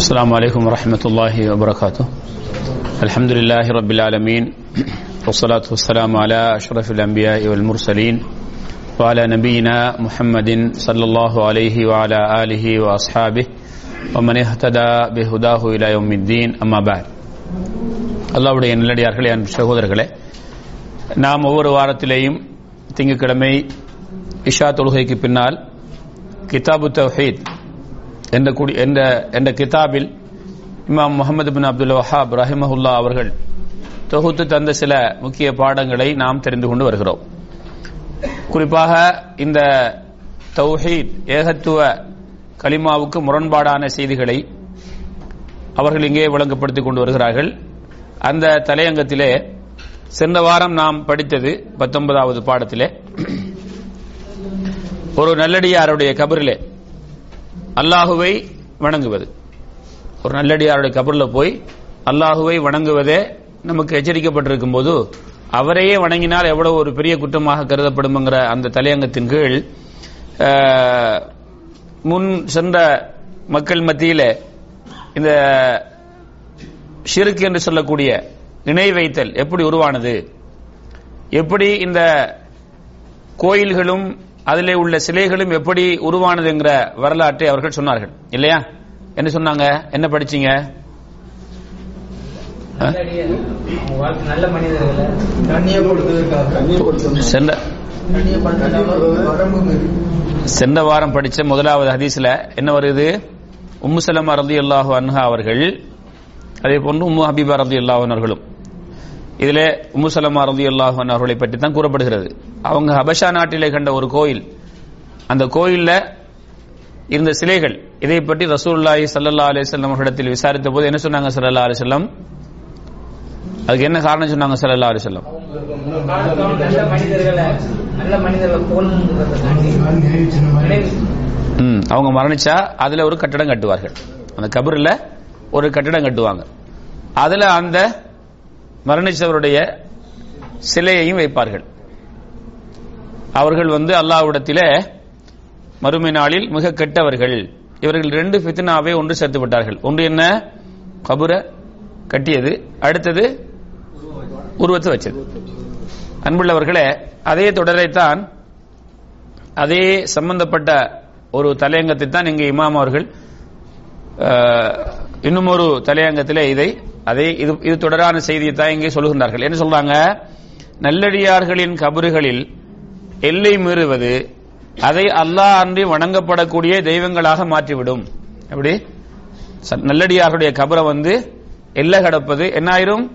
السلام عليكم ورحمة الله وبركاته الحمد لله رب العالمين والصلاة والسلام على أشرف الأنبياء والمرسلين وعلى نبينا محمد صلى الله عليه وعلى آله وأصحابه ومن اهتدى بهداه إلى يوم الدين أما بعد அல்லாவுடைய நல்லடியார்களே அன்பு சகோதரர்களே நாம் ஒவ்வொரு வாரத்திலேயும் திங்கட்கிழமை இஷா தொழுகைக்கு பின்னால் கிதாபு தௌஹீத் என்ற குடி என்ற என்ற கிதாபில் இமாம் முகமது பின் அப்துல் வஹாப் ரஹிமஹுல்லா அவர்கள் தொகுத்து தந்த சில முக்கிய பாடங்களை நாம் தெரிந்து கொண்டு வருகிறோம். குறிப்பாக இந்த தௌஹீத் ஏகத்துவ கலிமாவுக்கு முரண்பாடான செய்திகளை அவர்கள் இங்கே விளங்கப்படுத்திக் கொண்டு வருகிறார்கள். அந்த தலையங்கத்திலே சென்ற வாரம் நாம் படித்தது பத்தொன்பதாவது பாடத்திலே. ஒரு நல்லடியாருடைய கபரிலே அல்லாஹுவை வணங்குவது. ஒரு நல்லடியாருடைய கபரில் போய் அல்லாஹுவை வணங்குவதே நமக்கு எச்சரிக்கப்பட்டிருக்கும் போது அவரையே வணங்கினால் எவ்வளவு ஒரு பெரிய குற்றமாக கருதப்படும்ங்கிற அந்த தலையங்கத்தின் கீழ் முன் சென்ற மக்கள் மத்தியில் இந்த ஷிருக்கு என்று சொல்லக்கூடிய இணை வைத்தல் எப்படி உருவானது? எப்படி இந்த கோயில்களும் அதிலே உள்ள சிலைகளும் எப்படி உருவானதுங்கிற வரலாற்றை அவர்கள் சொன்னார்கள். இல்லையா? என்ன சொன்னாங்க? என்ன படிச்சீங்க? சென்ற வாரம் படிச்ச முதலாவது ஹதீஸ்ல என்ன வருது? உம்மு சலமா ரதி அல்லாஹு அன்ஹா அவர்கள் அதே போன்று உம்மு ஹபீபா ரதி அல்லாஹன் அவர்களும் இதிலே உமுசலமா ரதி அல்லாஹன் அவர்களை பற்றி தான் கூறப்படுகிறது. அவங்க ஹபஷா நாட்டிலே கண்ட ஒரு கோயில். அந்த கோயில்ல இருந்த சிலைகள். இதை பற்றி ரசூல்லாஹி சல்லா அலிசல்லம் அவர்களிடத்தில் விசாரித்த போது என்ன சொன்னாங்க சல்லா அலிசல்லம் அதுக்கு என்ன காரணம் சொன்னாங்க சல்லா அலிசல்லம் நல்ல அவங்க மரணிச்சா அதுல ஒரு கட்டடம் கட்டுவார்கள். அந்த கபரில் ஒரு கட்டடம் கட்டுவாங்க. அதுல அந்த மரணித்தவருடைய சிலையையும் வைப்பார்கள். அவர்கள் வந்து அல்லாவிடத்திலே மறுமை நாளில் மிக கெட்டவர்கள். இவர்கள் ரெண்டு ஃபித்னாவை ஒன்று சேர்த்து விட்டார்கள். ஒன்று என்ன? கபுர கட்டியது. அடுத்தது உருவத்தை வச்சது. அன்புள்ளவர்களே அதே தொடரைத்தான் அதே சம்பந்தப்பட்ட ஒரு தலையங்கத்தை தான் இங்கே இமாம் அவர்கள் இன்னும் ஒரு தலையங்கத்திலே இதை அதே இது இது தொடரான செய்தியை தான் இங்கே சொல்லுகின்றார்கள். என்ன சொல்றாங்க? நல்லடியார்களின் கபறுகளில் எல்லை மீறுவது அதை அல்லாஹ் அன்றி வணங்கப்படக்கூடிய தெய்வங்களாக மாற்றிவிடும். எப்படி? நல்லடியார்களுடைய கபரை வந்து எல்லை கடப்பது என்னாயிரும்?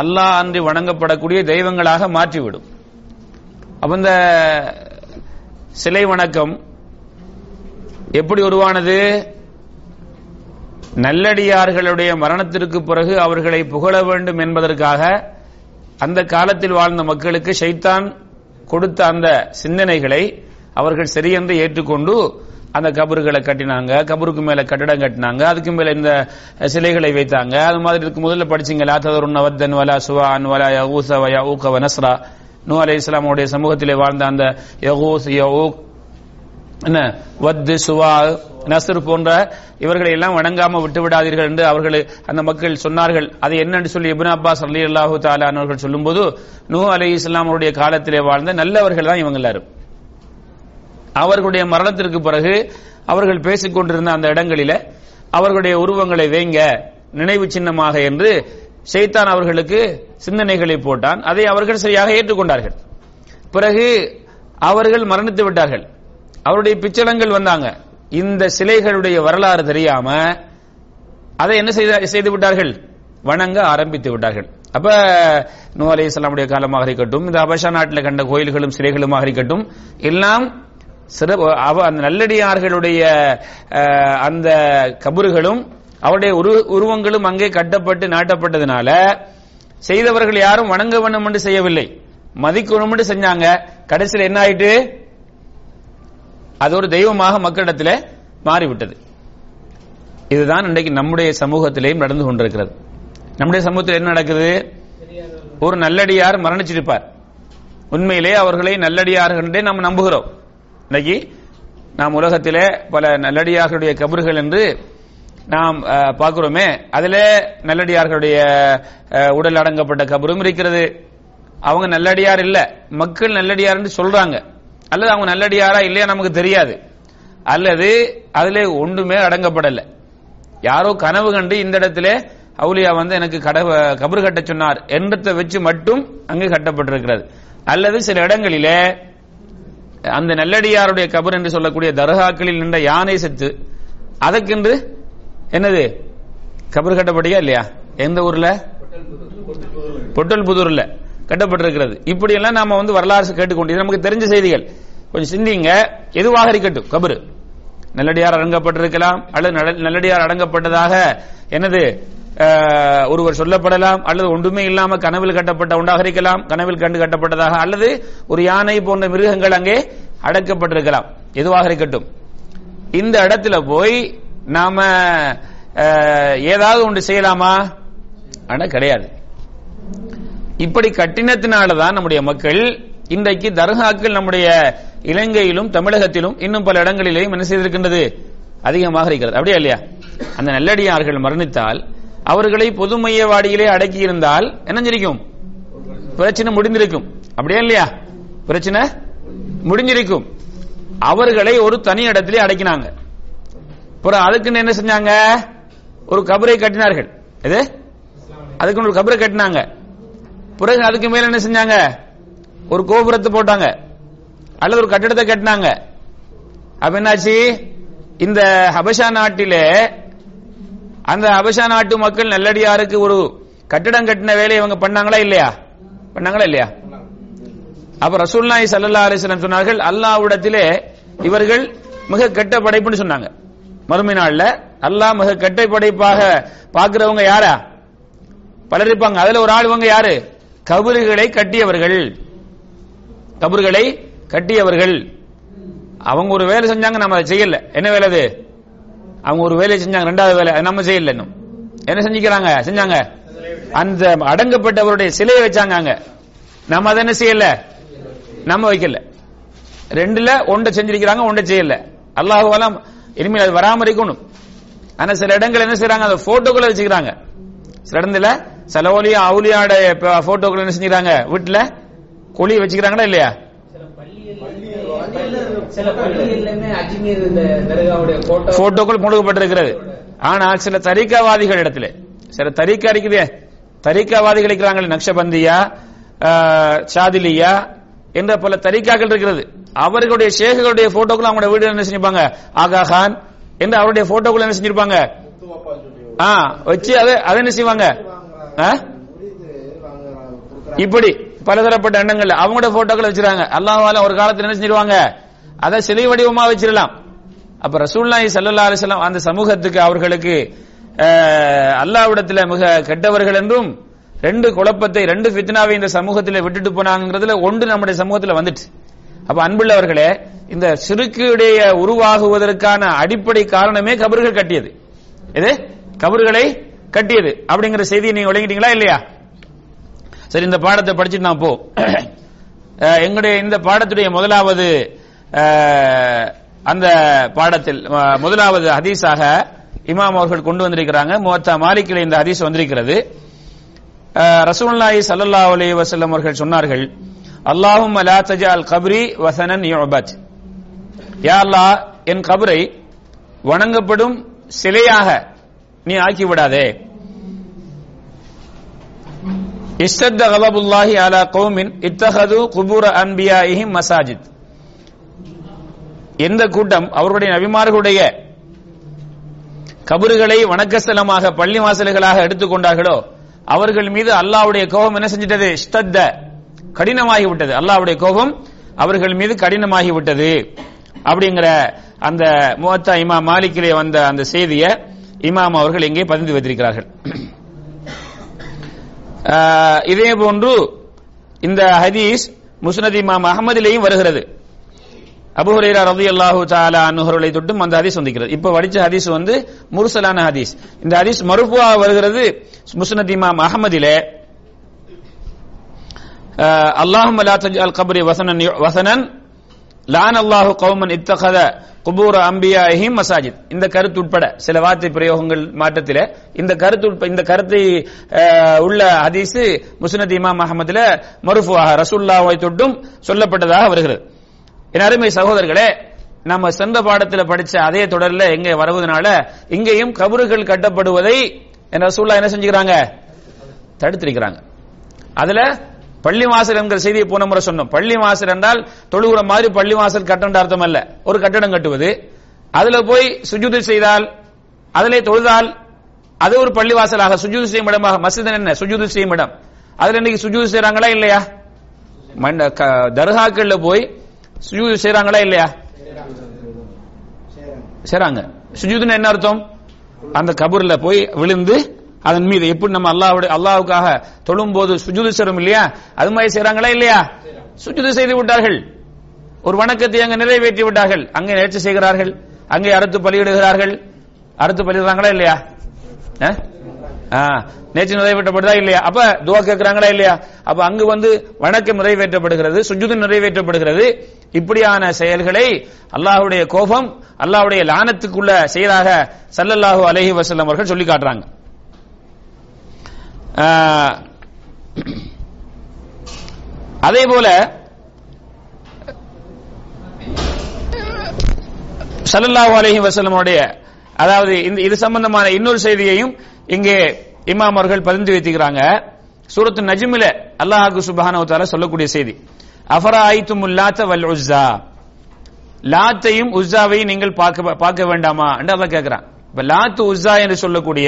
அல்லாஹ் அன்றி வணங்கப்படக்கூடிய தெய்வங்களாக மாற்றிவிடும். அப்ப இந்த சிலை வணக்கம் எப்படி உருவானது? நல்லடியார்களுடைய மரணத்திற்கு பிறகு அவர்களை புகழ வேண்டும் என்பதற்காக அந்த காலத்தில் வாழ்ந்த மக்களுக்கு ஷைத்தான் கொடுத்த அந்த சிந்தனைகளை அவர்கள் சரியென்று ஏற்றுக்கொண்டு அந்த கபறுகளை கட்டினாங்க. கபருக்கு மேல கட்டடம் கட்டினாங்க. அதுக்கு மேல இந்த சிலைகளை வைத்தாங்க. அது மாதிரி இதுக்கு முதல்ல படிச்சீங்களா? ததருன் வத்தன் வலா சுவான் வலா யகூச வயா ஊக்க வனஸ்ரா நூ அலை இஸ்லாமுடைய சமூகத்திலே வாழ்ந்த அந்த யகூஸ் யகூக் என்ன? வத்து சுவா நசர் போன்ற இவர்களை எல்லாம் வணங்காம விட்டு விடாதீர்கள் என்று அவர்கள் அந்த மக்கள் சொன்னார்கள். அது என்னன்னு சொல்லி இபின் அப்பாஸ் அலி அல்லாஹு தாலான் அவர்கள் சொல்லும்போது நூ அலி இஸ்லாமருடைய காலத்திலே வாழ்ந்த நல்லவர்கள் தான் இவங்க எல்லாரும். அவர்களுடைய மரணத்திற்கு பிறகு அவர்கள் பேசிக் கொண்டிருந்த அந்த இடங்களில அவர்களுடைய உருவங்களை வைங்க நினைவு சின்னமாக என்று செய்தான் அவர்களுக்கு சிந்தனைகளை போட்டான். அதை அவர்கள் சரியாக ஏற்றுக்கொண்டார்கள். பிறகு அவர்கள் மரணித்து விட்டார்கள். அவருடைய பிச்சளங்கள் வந்தாங்க. இந்த சிலைகளுடைய வரலாறு தெரியாம அதை என்ன செய்து விட்டார்கள்? வணங்க ஆரம்பித்து விட்டார்கள். அப்ப நூ அலி இஸ்லாமுடைய காலமாக இருக்கட்டும் இந்த அபஷா நாட்டில் கண்ட கோயில்களும் சிலைகளுமாக இருக்கட்டும் எல்லாம் சிறப்பு அந்த நல்லடியார்களுடைய அந்த கபறுகளும் அவருடைய உருவங்களும் அங்கே கட்டப்பட்டு நாட்டப்பட்டதுனால செய்தவர்கள் யாரும் வணங்க வேண்டும் என்று செய்யவில்லை. மதிக்கணும் என்று செஞ்சாங்க. கடைசியில் என்ன ஆயிட்டு? அது ஒரு தெய்வமாக மக்களிடத்தில் மாறிவிட்டது. இதுதான் இன்றைக்கு நம்முடைய சமூகத்திலேயும் நடந்து கொண்டிருக்கிறது. நம்முடைய சமூகத்தில் என்ன நடக்குது? ஒரு நல்லடியார் மரணிச்சிருப்பார். உண்மையிலே அவர்களை நல்லடியார்கள் என்றே நாம் நம்புகிறோம். இன்னைக்கு நாம் உலகத்திலே பல நல்லடியார்களுடைய கபறுகள் என்று நாம் பார்க்கிறோமே. அதில் நல்லடியார்களுடைய உடல் அடங்கப்பட்ட கபரும் இருக்கிறது. அவங்க நல்லடியார் இல்ல. மக்கள் நல்லடியார்னு சொல்றாங்க. அல்லது அவங்க நல்லடியாரா இல்லையா நமக்கு தெரியாது. அல்லது அதுல ஒன்றுமே அடங்கப்படல. யாரோ கனவு கண்டு இந்த இடத்துல அவுலியா வந்து எனக்கு கடவ கபரு கட்ட சொன்னார் என்றத்தை வச்சு மட்டும் அங்கு கட்டப்பட்டிருக்கிறது. அல்லது சில இடங்களிலே அந்த நல்லடியாருடைய கபர் என்று சொல்லக்கூடிய தர்காக்களில் நின்ற யானை செத்து அதற்கென்று என்னது? கபர் கட்டப்பட்டியா இல்லையா? எந்த ஊர்ல? பொட்டல் புதூர்ல. கட்டப்பட்டிருக்கிறது. இப்படி எல்லாம் நாம வந்து வரலாறு கேட்டுக்கொண்டு நமக்கு தெரிஞ்ச செய்திகள். கொஞ்சம் சிந்திங்க. எதுவாக இருக்கட்டும்? கபரு. நல்லடியார் அடங்கப்பட்டிருக்கலாம். அல்லது நல்லடியார் அடங்கப்பட்டதாக என்னது? ஒருவர் சொல்லப்படலாம். அல்லது ஒன்றுமே இல்லாம கனவில் கட்டப்பட்ட உண்டாக இருக்கலாம். கனவில் கண்டு கட்டப்பட்டதாக. அல்லது ஒரு யானை போன்ற மிருகங்கள் அங்கே அடக்கப்பட்டிருக்கலாம். எதுவாக இருக்கட்டும்? இந்த இடத்துல போய் நாம அஹ், ஏதாவது ஒன்று செய்யலாமா? ஆனா கிடையாது. இப்படி கட்டினத்தினாலதான் நம்முடைய மக்கள் இன்றைக்கு தர்காக்கள் நம்முடைய இலங்கையிலும் தமிழகத்திலும் இன்னும் பல இடங்களிலேயும் என்ன செய்திருக்கின்றது? அதிகமாக இருக்கிறது. அப்படியா இல்லையா? அந்த நல்லடியார்கள் மரணித்தால் அவர்களை பொது மையவாடியிலே அடக்கி இருந்தால் என்ன செஞ்சிருக்கும்? பிரச்சனை முடிந்திருக்கும். அப்படியா இல்லையா? பிரச்சனை முடிஞ்சிருக்கும். அவர்களை ஒரு தனி இடத்திலே அடக்கினாங்க. அப்புறம் அதுக்குன்னு என்ன செஞ்சாங்க? ஒரு கபரை கட்டினார்கள். எது? அதுக்குன்னு ஒரு கபரை கட்டினாங்க. பிறகு அதுக்கு மேல என்ன செஞ்சாங்க? ஒரு கோபுரத்தை போட்டாங்க. அல்லது ஒரு கட்டிடத்தை கட்டினாங்க. அப்ப என்னாச்சு? இந்த ஹபஷா நாட்டிலே அந்த ஹபஷா நாட்டு மக்கள் நல்லடியாருக்கு ஒரு கட்டிடம் கட்டின வேலையை இவங்க பண்ணாங்களா இல்லையா? பண்ணாங்களா இல்லையா? அப்ப ரசூல்லாய் சல்லா அலிஸ்லாம் சொன்னார்கள் அல்லாவிடத்திலே இவர்கள் மிக கெட்ட படைப்புன்னு சொன்னாங்க. மறுமை நாள்ல அல்லாஹ் மிக கெட்ட படைப்பாக பாக்குறவங்க யாரா? பலர் இருப்பாங்க. அதுல ஒரு ஆள் இவங்க யாரு? கபறுகளை கட்டியவர்கள். கபறுகளை கட்டியவர்கள். அவங்க ஒரு வேலை செஞ்சாங்க நம்ம அதை செய்யல. என்ன வேலை அது? அவங்க ஒரு வேலையை செஞ்சாங்க ரெண்டாவது வேலை நம்ம செய்யல இன்னும். என்ன செஞ்சுக்கிறாங்க? செஞ்சாங்க. அந்த அடங்கப்பட்டவருடைய சிலையை வச்சாங்க அங்க. நம்ம அதை என்ன செய்யல? நம்ம வைக்கல. ரெண்டுல ஒன்றை செஞ்சிருக்கிறாங்க ஒன்றை செய்யல. அல்லாஹுவெல்லாம் இனிமேல் அது வராம இருக்கணும். ஆனா சில இடங்கள் என்ன செய்யறாங்க அந்த போட்டோக்களை வச்சுக்கிறாங்க. சில இடத்துல சில ஒலியா அவுலியாட போட்டோக்கள் என்ன செஞ்சுக்கிறாங்க? வீட்டுல குழி வச்சுக்கிறாங்களா இல்லையா? போட்டோக்கள் முழுக்கப்பட்டிருக்கிறது ஆனால் சில தரிக்காவாதிகள் இடத்துல சில தரிக்கா இருக்குது தரிக்காவாதிகள் இருக்கிறாங்களே நக்ஷபந்தியா ஆஹ், என்ற பல தரிக்காக்கள் இருக்கிறது. அவர்களுடைய ஷேகுகளுடைய போட்டோக்கள் அவங்களுடைய வீடு என்ன செஞ்சிருப்பாங்க? ஆகா கான் என்று அவருடைய போட்டோக்கள் என்ன செஞ்சிருப்பாங்க? வச்சு அதை அதை என்ன செய்வாங்க? இப்படி பலதரப்பட்ட எண்ணங்கள். அவங்களோட போட்டோக்களை வச்சிருக்காங்க. அல்லாஹால ஒரு காலத்துல என்ன செஞ்சிருவாங்க? அதை சிலை வடிவமா வச்சிடலாம். அப்ப ரசூல்லாஹி சல்லா அலிஸ்லாம் அந்த சமூகத்துக்கு அவர்களுக்கு அஹ், மிக கெட்டவர்கள் என்றும் ரெண்டு குழப்பத்தை ரெண்டு ஃபித்னாவை இந்த சமூகத்தில் விட்டுட்டு போனாங்கிறதுல ஒன்று நம்முடைய சமூகத்தில் வந்துட்டு. அப்ப அன்புள்ளவர்களே இந்த சிறுக்குடைய உருவாகுவதற்கான அடிப்படை காரணமே கபர்கள் கட்டியது. இது கபர்களை கட்டியது. அப்படிங்கிற செய்தியை நீங்க விளங்கிட்டீங்களா இல்லையா? சரி இந்த பாடத்தை படிச்சுட்டு நான் போ. எங்களுடைய இந்த பாடத்துடைய முதலாவது அந்த பாடத்தில் முதலாவது ஹதீஸாக இமாம் அவர்கள் கொண்டு வந்திருக்கிறாங்க. மூவத்தா மாலிக்கில் இந்த ஹதீஸ் வந்திருக்கிறது. அஹ், சல்லா அலி வசல்லம் அவர்கள் சொன்னார்கள் அல்லாஹும் அலா தஜால் கபரி வசனன் யோபத் யா அல்லாஹ் என் கபரை வணங்கப்படும் சிலையாக நீ ஆக்கி விடாதே இஸ்தத்த கலபுல்லாஹி அலா கௌமின் இத்தஹது குபூர அன்பியாயிஹிம் மசாஜித் எந்த கூட்டம் அவருடைய நபிமார்களுடைய கபறுகளை வணக்கஸ்தலமாக பள்ளி வாசல்களாக எடுத்துக்கொண்டார்களோ அவர்கள் மீது அல்லாவுடைய கோபம் என்ன செஞ்சிட்டது இஷ்டத்த கடினமாகி விட்டது அல்லாஹ்வுடைய கோபம் அவர்கள் மீது கடினமாகி விட்டது அப்படிங்கிற அந்த முவத்தா இமாம் மாலிக்கிலே வந்த அந்த செய்தியை இமாம் அவர்கள் இங்கே பதிந்து வைத்திருக்கிறார்கள் இதே போன்று இந்த ஹதீஸ் முஸ்னத் இமாம் அகமதிலேயும் வருகிறது. அபு ஹுரைரா ரலியல்லாஹு தஆலா அன்ஹுகளை தொட்டும் அந்த ஹதீஸ் வந்திருக்கிறது. இப்ப வடிச்ச ஹதீஸ் வந்து முர்சலான ஹதீஸ். இந்த ஹதீஸ் மர்ஃபுவா வருகிறது முஸ்னத் இமாம் அகமதிலே அல்லாஹும் அல் கபரி வசனன் வசனன் லான் அல்லாஹு கௌமன் இத்தகத குபூர் அம்பியாஹிம் மசாஜித். இந்த கருத்து உட்பட சில வார்த்தை பிரயோகங்கள் மாற்றத்தில் இந்த கருத்து இந்த கருத்தை உள்ள ஹதீஸ் முஸ்னத் இமாம் அகமதுல மருஃபுவாக ரசுல்லாவை தொட்டும் சொல்லப்பட்டதாக வருகிறது. என் அருமை சகோதரர்களே நம்ம சென்ற பாடத்துல படிச்ச அதே தொடர்ல எங்க வருவதனால இங்கேயும் கபறுகள் கட்டப்படுவதை என் ரசூல்லா என்ன செஞ்சுக்கிறாங்க? தடுத்திருக்கிறாங்க. அதுல பள்ளி வாசல் என்கிற செய்தியை போன முறை சொன்னோம். பள்ளி வாசல் என்றால் தொழுகிற மாதிரி பள்ளி வாசல் கட்டணம் அர்த்தம் அல்ல. ஒரு கட்டடம் கட்டுவது. அதுல போய் சுஜூது செய்தால் அதிலே தொழுதால் அது ஒரு பள்ளி வாசலாக சுஜூது செய்யும் இடமாக மஸ்ஜித் என்ன? சுஜூது செய்யும் இடம். அதுல இன்னைக்கு சுஜூது செய்றாங்களா இல்லையா? தர்காக்கள்ல போய் சுஜூது செய்றாங்களா இல்லையா? செய்றாங்க. சுஜூதுன்னு என்ன அர்த்தம்? அந்த கபூர்ல போய் விழுந்து அதன் மீது எப்படி நம்ம அல்லாவுடைய அல்லாவுக்காக தொழும் போது சுஜுது செய்றோம் இல்லையா? அது மாதிரி செய்யறாங்களா இல்லையா? சுஜுது செய்து விட்டார்கள். ஒரு வணக்கத்தை அங்க நிறைவேற்றி விட்டார்கள். அங்கே நேர்ச்சி செய்கிறார்கள். அங்கே அறுத்து பலியிடுகிறார்கள். அறுத்து பலிடுறாங்களா இல்லையா? ஆ, நேற்று நிறைவேற்றப்படுதா இல்லையா? அப்ப துவா கேட்கிறாங்களா இல்லையா? அப்ப அங்கு வந்து வணக்கம் நிறைவேற்றப்படுகிறது சுஜுது நிறைவேற்றப்படுகிறது. இப்படியான செயல்களை அல்லாஹுடைய கோபம் அல்லாஹுடைய லானத்துக்குள்ள செயலாக சல்லல்லாஹு அலஹி வஸல்லம் அவர்கள் சொல்லி காட்டுறாங்க. அதே போல ஸல்லல்லாஹு அலஹி வசலமுடைய அதாவது இது சம்பந்தமான இன்னொரு செய்தியையும் இங்கே இமாம் அவர்கள் பதிந்து வைத்துக்கிறாங்க சூரத்து நஜ்மில அல்லாஹாக்கு சுப்ஹானஹு வ சொல்லக்கூடிய செய்தி. அஃபரா ஐத்துமுல் லாத்த வல் உஸ்ஸா? லாத்தையும் உஸ்ஸாவையும் நீங்கள் பார்க்க பார்க்க வேண்டாமா? என்று அல்லாஹ் கேட்கிறான். இப்ப லாத்து உஸ்ஸா என்று சொல்லக்கூடிய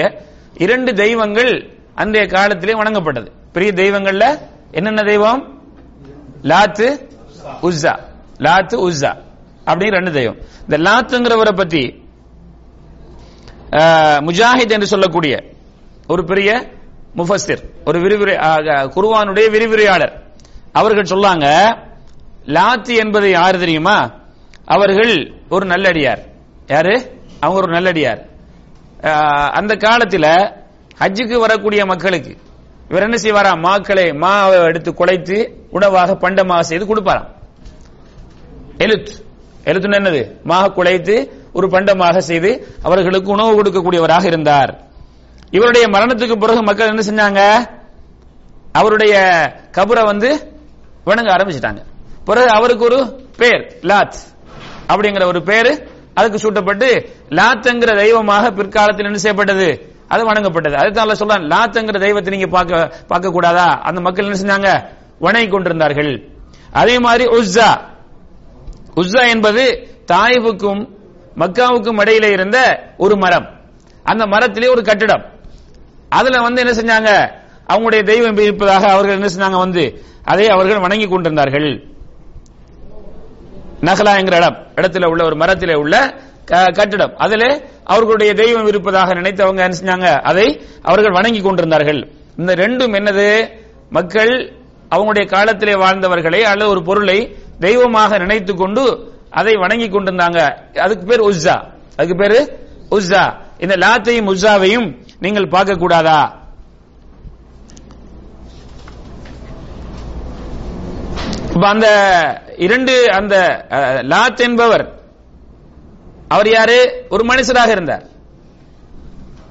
இரண்டு தெய்வங்கள் அன்றைய காலத்திலே வணங்கப்பட்டது. பெரிய தெய்வங்கள்ல என்னென்ன தெய்வம்? லாத்து உஸ்ஸா. லாத்து உஸ்ஸா. அப்படின்னு ரெண்டு தெய்வம். இந்த லாத்துங்கிறவரை பத்தி முஜாஹித் என்று சொல்லக்கூடிய ஒரு பெரிய முஃபஸ்திர் ஒரு விரிவுரை குருவானுடைய விரிவுரையாளர். அவர்கள் சொல்லாங்க லாத்து என்பது யாரு தெரியுமா? அவர்கள் ஒரு நல்லடியார். யாரு? அவங்க ஒரு நல்லடியார். அந்த காலத்துல ஹஜ்ஜுக்கு வரக்கூடிய மக்களுக்கு இவர் என்ன செய்வாராம் மாக்களை மாவை எடுத்து குலைத்து உணவாக பண்டமாக செய்து கொடுப்பாராம். எழுத் எழுத்துன்னு என்னது? மாக குலைத்து ஒரு பண்டமாக செய்து அவர்களுக்கு உணவு கொடுக்கக்கூடியவராக இருந்தார். இவருடைய மரணத்துக்கு பிறகு மக்கள் என்ன செஞ்சாங்க? அவருடைய கபரை வந்து வணங்க ஆரம்பிச்சிட்டாங்க. பிறகு அவருக்கு ஒரு பேர் லாத். அப்படிங்கிற ஒரு பேரு அதுக்கு சூட்டப்பட்டு லாத்ங்கிற தெய்வமாக பிற்காலத்தில் என்ன செய்யப்பட்டது? அது வணங்கப்பட்டது. அதுதான் அல்ல சொல்றான் லாத்துங்கிற தெய்வத்தை நீங்க பார்க்க பார்க்க கூடாதா அந்த மக்கள் என்ன செஞ்சாங்க? வணங்கி கொண்டிருந்தார்கள். அதே மாதிரி உஸ்ஸா. உஸ்ஸா என்பது தாய்வுக்கும் மக்காவுக்கும் இடையில இருந்த ஒரு மரம். அந்த மரத்திலே ஒரு கட்டிடம். அதுல வந்து என்ன செஞ்சாங்க? அவங்களுடைய தெய்வம் இருப்பதாக அவர்கள் என்ன செஞ்சாங்க? வந்து அதை அவர்கள் வணங்கி கொண்டிருந்தார்கள். நகலா என்கிற இடம் இடத்துல உள்ள ஒரு மரத்திலே உள்ள கட்டிடம். அதிலே அவர்களுடைய தெய்வம் இருப்பதாக நினைத்தவங்க என்ன செஞ்சாங்க? அதை அவர்கள் வணங்கி கொண்டிருந்தார்கள். இந்த ரெண்டும் என்னது? மக்கள் அவங்களுடைய காலத்திலே வாழ்ந்தவர்களை அல்லது ஒரு பொருளை தெய்வமாக நினைத்து கொண்டு அதை வணங்கி கொண்டிருந்தாங்க. அதுக்கு பேர் உஸ்ஸா அதுக்கு பேரு உஸ்ஸா இந்த லாத்தையும் உஸ்ஸாவையும் நீங்கள் பார்க்க கூடாதா இப்ப அந்த இரண்டு அந்த அஹ், லாத் என்பவர் அவர் யாரு? ஒரு மனுஷராக இருந்தார்.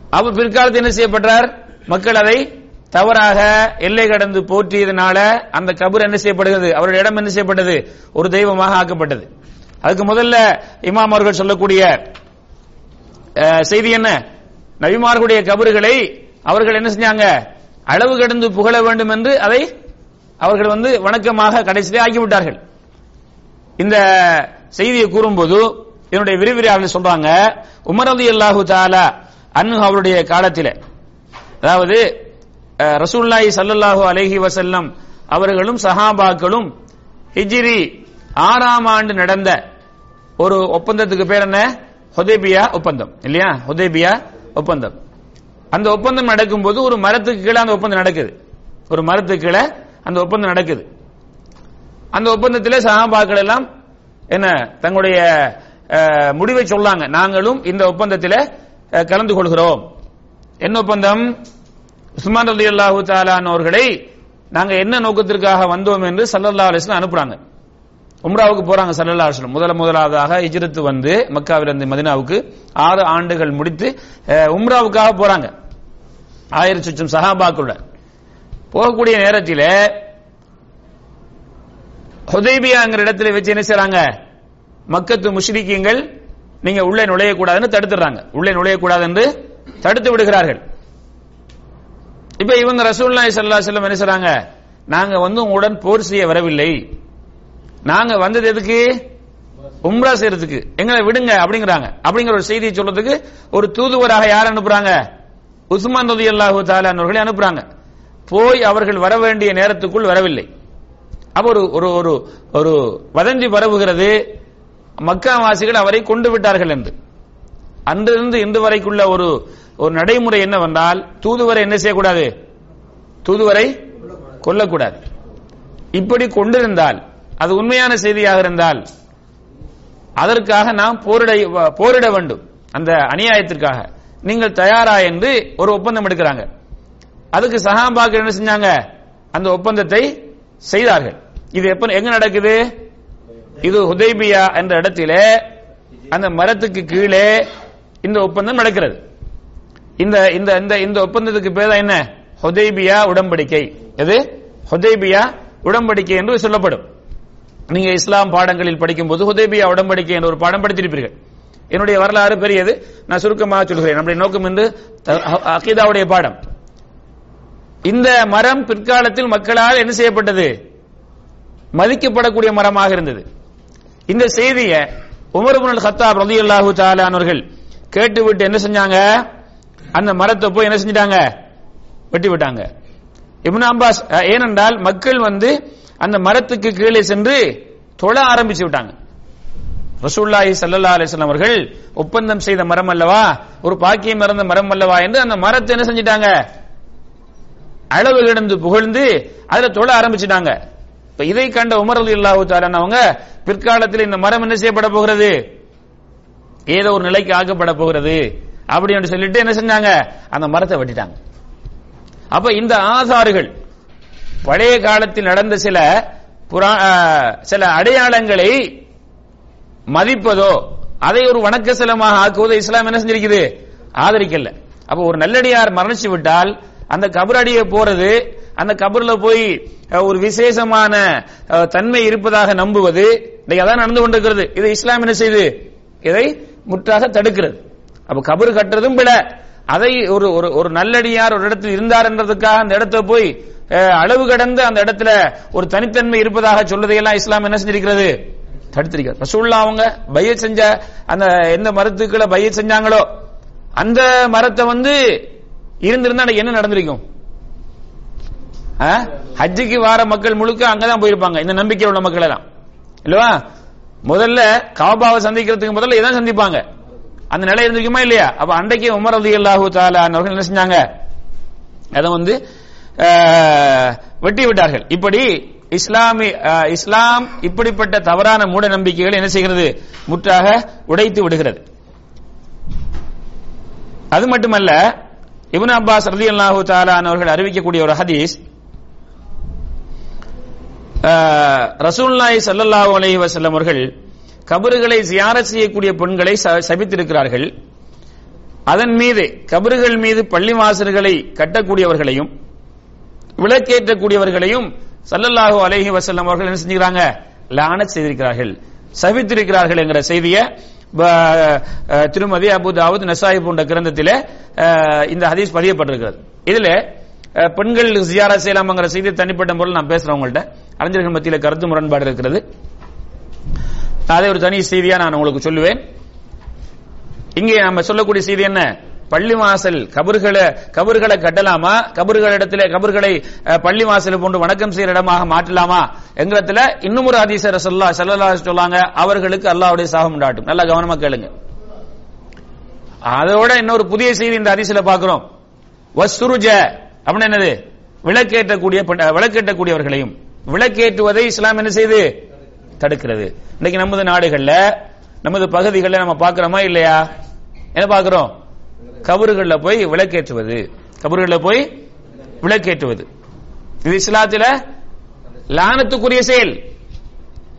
அவர் பிற்காலத்தில் என்ன செய்யப்பட்டார்? மக்கள் அதை தவறாக எல்லை கடந்து போற்றியதனால அந்த கபர் என்ன செய்யப்படுகிறது? அவருடைய இடம் என்ன செய்யப்பட்டது? ஒரு தெய்வமாக ஆக்கப்பட்டது. அதுக்கு முதல்ல இமாம் அவர்கள் சொல்லக்கூடிய அஹ், செய்தி என்ன? நபிமார்களுடைய கபறுகளை அவர்கள் என்ன செஞ்சாங்க? அளவு கடந்து புகழ வேண்டும் என்று அதை அவர்கள் வந்து வணக்கமாக கடைசியிலே ஆக்கிவிட்டார்கள். இந்த செய்தியை கூறும்போது என்னுடைய விரிவிரியாளர் சொல்றாங்க உமர் அலி அல்லாஹு தாலா அன்னு அவருடைய காலத்தில் அதாவது அஹ், ரசூலுல்லாஹி அலஹி வசல்லம் அவர்களும் சஹாபாக்களும் ஹிஜிரி ஆறாம் ஆண்டு நடந்த ஒரு ஒப்பந்தத்துக்கு பேர் என்ன? ஹொதேபியா ஒப்பந்தம். இல்லையா? ஹொதேபியா ஒப்பந்தம். அந்த ஒப்பந்தம் நடக்கும்போது ஒரு மரத்துக்கு கீழே அந்த ஒப்பந்தம் நடக்குது. ஒரு மரத்துக்கு கீழே அந்த ஒப்பந்தம் நடக்குது. அந்த ஒப்பந்தத்தில் சஹாபாக்கள் எல்லாம் என்ன? தங்களுடைய முடிவை சொல்லாங்க. நாங்களும் இந்த ஒப்பந்தத்தில் கலந்து கொள்கிறோம். என்ன ஒப்பந்தம்? உஸ்மான் அலி அல்லாஹு அவர்களை நாங்க என்ன நோக்கத்திற்காக வந்தோம் என்று சல்லல்லா அலைஹி அனுப்புறாங்க. உம்ராவுக்கு போறாங்க சல்லல்லா அலிஸ்லம் முதல் முதலாவதாக இஜிரத்து வந்து மக்காவிலிருந்து மதினாவுக்கு ஆறு ஆண்டுகள் முடித்து உம்ராவுக்காக போறாங்க. ஆயிரத்தி சுற்றும் சஹாபாக்களுடன் போகக்கூடிய நேரத்தில் ஹுதைபியாங்கிற இடத்துல வச்சு என்ன செய்யறாங்க மக்கத்து முஷ்ரிக்கீங்கள் நீங்க உள்ளே நுழையக்கூடாதுன்னு தடுத்துறாங்க உள்ளே நுழையக்கூடாது என்று தடுத்து விடுகிறார்கள். இப்ப இவங்க ரசூல்லாய் சல்லா செல்லம் என்ன செய்றாங்க நாங்க வந்து உங்களுடன் போர் செய்ய வரவில்லை. நாங்க வந்தது எதுக்கு? உம்ரா செய்யறதுக்கு. எங்களை விடுங்க அப்படிங்கிறாங்க. அப்படிங்கிற ஒரு செய்தியை சொல்றதுக்கு ஒரு தூதுவராக யார் அனுப்புறாங்க? உஸ்மான் ரலியல்லாஹு தஆலா அவர்களை அனுப்புறாங்க. போய் அவர்கள் வர வேண்டிய நேரத்துக்குள் வரவில்லை. அப்ப ஒரு ஒரு ஒரு ஒரு வதந்தி பரவுகிறது. மக்கா வாசிகள் அவரை கொண்டு விட்டார்கள் என்று. அன்றிருந்து இன்று வரைக்குள்ள ஒரு ஒரு நடைமுறை என்னவென்றால் தூதுவரை என்ன செய்யக்கூடாது? தூதுவரை கொல்லக்கூடாது. இப்படி கொண்டிருந்தால் அது உண்மையான செய்தியாக இருந்தால் அதற்காக நாம் போரிட போரிட வேண்டும். அந்த அநியாயத்திற்காக. நீங்கள் தயாரா என்று ஒரு ஒப்பந்தம் எடுக்கிறாங்க. அதுக்கு சஹாபாக்கள் என்ன செஞ்சாங்க? அந்த ஒப்பந்தத்தை செய்தார்கள். இது எப்ப எங்க நடக்குது? இது ஹுதைபியா என்ற இடத்திலே அந்த மரத்துக்கு கீழே இந்த ஒப்பந்தம் நடக்கிறது. இந்த இந்த இந்த இந்த ஒப்பந்தத்துக்கு பேர் தான் என்ன? ஹுதைபியா உடன்படிக்கை. எது? ஹுதைபியா உடன்படிக்கை என்று சொல்லப்படும். நீங்க இஸ்லாம் பாடங்களில் படிக்கும்போது ஹுதைபியா உடன்படிக்கை என்ற ஒரு பாடம் படித்திருப்பீர்கள். என்னுடைய வரலாறு பெரியது. நான் சுருக்கமாக சொல்கிறேன். நம்முடைய நோக்கம் என்று அகீதாவுடைய பாடம். இந்த மரம் பிற்காலத்தில் மக்களால் என்ன செய்யப்பட்டது? மதிக்கப்படக்கூடிய மரமாக இருந்தது. இந்த செய்தியை உமர் இப்னு ஹத்தாப் ரதி அல்லாஹு தாலானவர்கள் கேட்டுவிட்டு என்ன செஞ்சாங்க? அந்த மரத்தை போய் என்ன செஞ்சிட்டாங்க? வெட்டி விட்டாங்க. இப்னு அம்பாஸ் ஏனென்றால் மக்கள் வந்து அந்த மரத்துக்கு கீழே சென்று தொழ ஆரம்பிச்சு விட்டாங்க. ரசூல்லாஹி சல்லா அலிஸ்லாம் அவர்கள் ஒப்பந்தம் செய்த மரம் அல்லவா? ஒரு பாக்கியம் இறந்த மரம் அல்லவா? என்று அந்த மரத்தை என்ன செஞ்சிட்டாங்க? அளவு கிடந்து புகழ்ந்து அதுல தொழ ஆரம்பிச்சிட்டாங்க. இப்ப இதை கண்ட உமர் அலி இல்லாஹு அவங்க பிற்காலத்தில் இந்த மரம் என்ன செய்யப்பட போகிறது? ஏதோ ஒரு நிலைக்கு ஆக்கப்பட போகிறது. அப்படின்னு சொல்லிட்டு என்ன செஞ்சாங்க? அந்த மரத்தை வெட்டிட்டாங்க. அப்ப இந்த ஆசாறுகள் பழைய காலத்தில் நடந்த சில புரா- சில அடையாளங்களை மதிப்பதோ அதை ஒரு வணக்க சிலமாக ஆக்குவதோ இஸ்லாம் என்ன செஞ்சிருக்குது? ஆதரிக்கல. அப்ப ஒரு நல்லடியார் மரணிச்சு விட்டால் அந்த கபரடியை போறது அந்த கபர்ல போய் அஹ், ஒரு விசேஷமான தன்மை இருப்பதாக நம்புவது இன்னைக்கு அதான் நடந்து கொண்டிருக்கிறது. இது இஸ்லாம் என்ன செய்து? இதை முற்றாக தடுக்கிறது. அப்ப கபர் கட்டுறதும் பிழை அதை ஒரு ஒரு ஒரு நல்லடியார் ஒரு இடத்தில் இருந்தார் என்றதுக்காக அந்த இடத்தை போய் அஹ், அளவு கடந்து அந்த இடத்துல ஒரு தனித்தன்மை இருப்பதாக சொல்வதையெல்லாம் இஸ்லாம் என்ன செஞ்சிருக்கிறது? தடுத்திருக்கிறது. ரசூல்லா அவங்க பைய செஞ்ச அந்த எந்த மரத்துக்களை பைய செஞ்சாங்களோ அந்த மரத்தை வந்து இருந்திருந்தா அன்னைக்கு என்ன நடந்திருக்கும்? ஹஜ்ஜுக்கு வார மக்கள் முழுக்க அங்கதான் போயிருப்பாங்க. இந்த நம்பிக்கை உள்ள மக்கள் எல்லாம் இல்லவா? முதல்ல காபாவை சந்திக்கிறதுக்கு முதல்ல இதான் சந்திப்பாங்க. அந்த நிலை இருந்துக்குமா இல்லையா? அப்ப அன்றைக்கு உமர் அலி அல்லாஹூ தாலா அவர்கள் என்ன செஞ்சாங்க? அதை வந்து வெட்டி விட்டார்கள். இப்படி இஸ்லாமி இஸ்லாம் இப்படிப்பட்ட தவறான மூட நம்பிக்கைகள் என்ன செய்கிறது? முற்றாக உடைத்து விடுகிறது. அது மட்டுமல்ல இப்னு அப்பாஸ் லாஹு தாலா அவர்கள் அறிவிக்கக்கூடிய ஒரு ஹதீஸ் ரசூல்லாய் சல்லல்லாஹு ஸல்லல்லாஹு அலைஹி வஸல்லம் அவர்கள் கபறுகளை ஜியாரத் செய்யக்கூடிய பெண்களை சபித்திருக்கிறார்கள். அதன் மீது கபறுகள் மீது பள்ளிவாசல்களை கட்டக்கூடியவர்களையும் விளக்கேற்றக்கூடியவர்களையும் சல்லல்லாஹு அலைஹி வஸல்லம் அவர்கள் என்ன செஞ்சுக்கிறாங்க? லானத் செய்திருக்கிறார்கள். சபித்திருக்கிறார்கள் என்கிற செய்தியை திருமதி அபு தாவூத் நசாயி போன்ற கிரந்தத்திலே இந்த ஹதீஸ் பதியப்பட்டிருக்கிறது. இதுல பெண்கள் ஜியாரா செய்யலாம்ங்கிற செய்தி தனிப்பட்ட முறையில் நான் பேசுறேன் உங்கள்கிட்ட அறிஞர்கள் மத்தியில் கருத்து முரண்பாடு இருக்கிறது. அதை ஒரு தனி செய்தியா நான் உங்களுக்கு சொல்லுவேன். இங்கே நம்ம சொல்லக்கூடிய செய்தி என்ன? பள்ளி வாசல் கபர்களை கபர்களை கட்டலாமா? கபர்கள் இடத்துல கபர்களை பள்ளி வாசல் போன்று வணக்கம் செய்யற இடமாக மாற்றலாமா? என்கிறதுல இன்னும் ஒரு அதிசர சொல்லா செல்லலா சொல்லாங்க. அவர்களுக்கு அல்லாவுடைய சாகம் உண்டாட்டும். நல்லா கவனமா கேளுங்க. அதோட இன்னொரு புதிய செய்தி இந்த அதிசல பாக்குறோம் வசுருஜ அப்படின்னு என்னது? விளக்கேற்றக்கூடிய விளக்கேற்றக்கூடியவர்களையும். விளக்கேற்றுவதை இஸ்லாம் என்ன செய்து? தடுக்கிறது. இன்னைக்கு நமது நாடுகள்ல நமது பகுதிகளில் நம்ம பாக்குறோமா இல்லையா? என்ன பாக்குறோம் கபறுகள்ல போய் விளக்கேற்றுவது. கபறுகள்ல போய் விளக்கேற்றுவது. இது இஸ்லாத்தில லானத்துக்குரிய செயல்.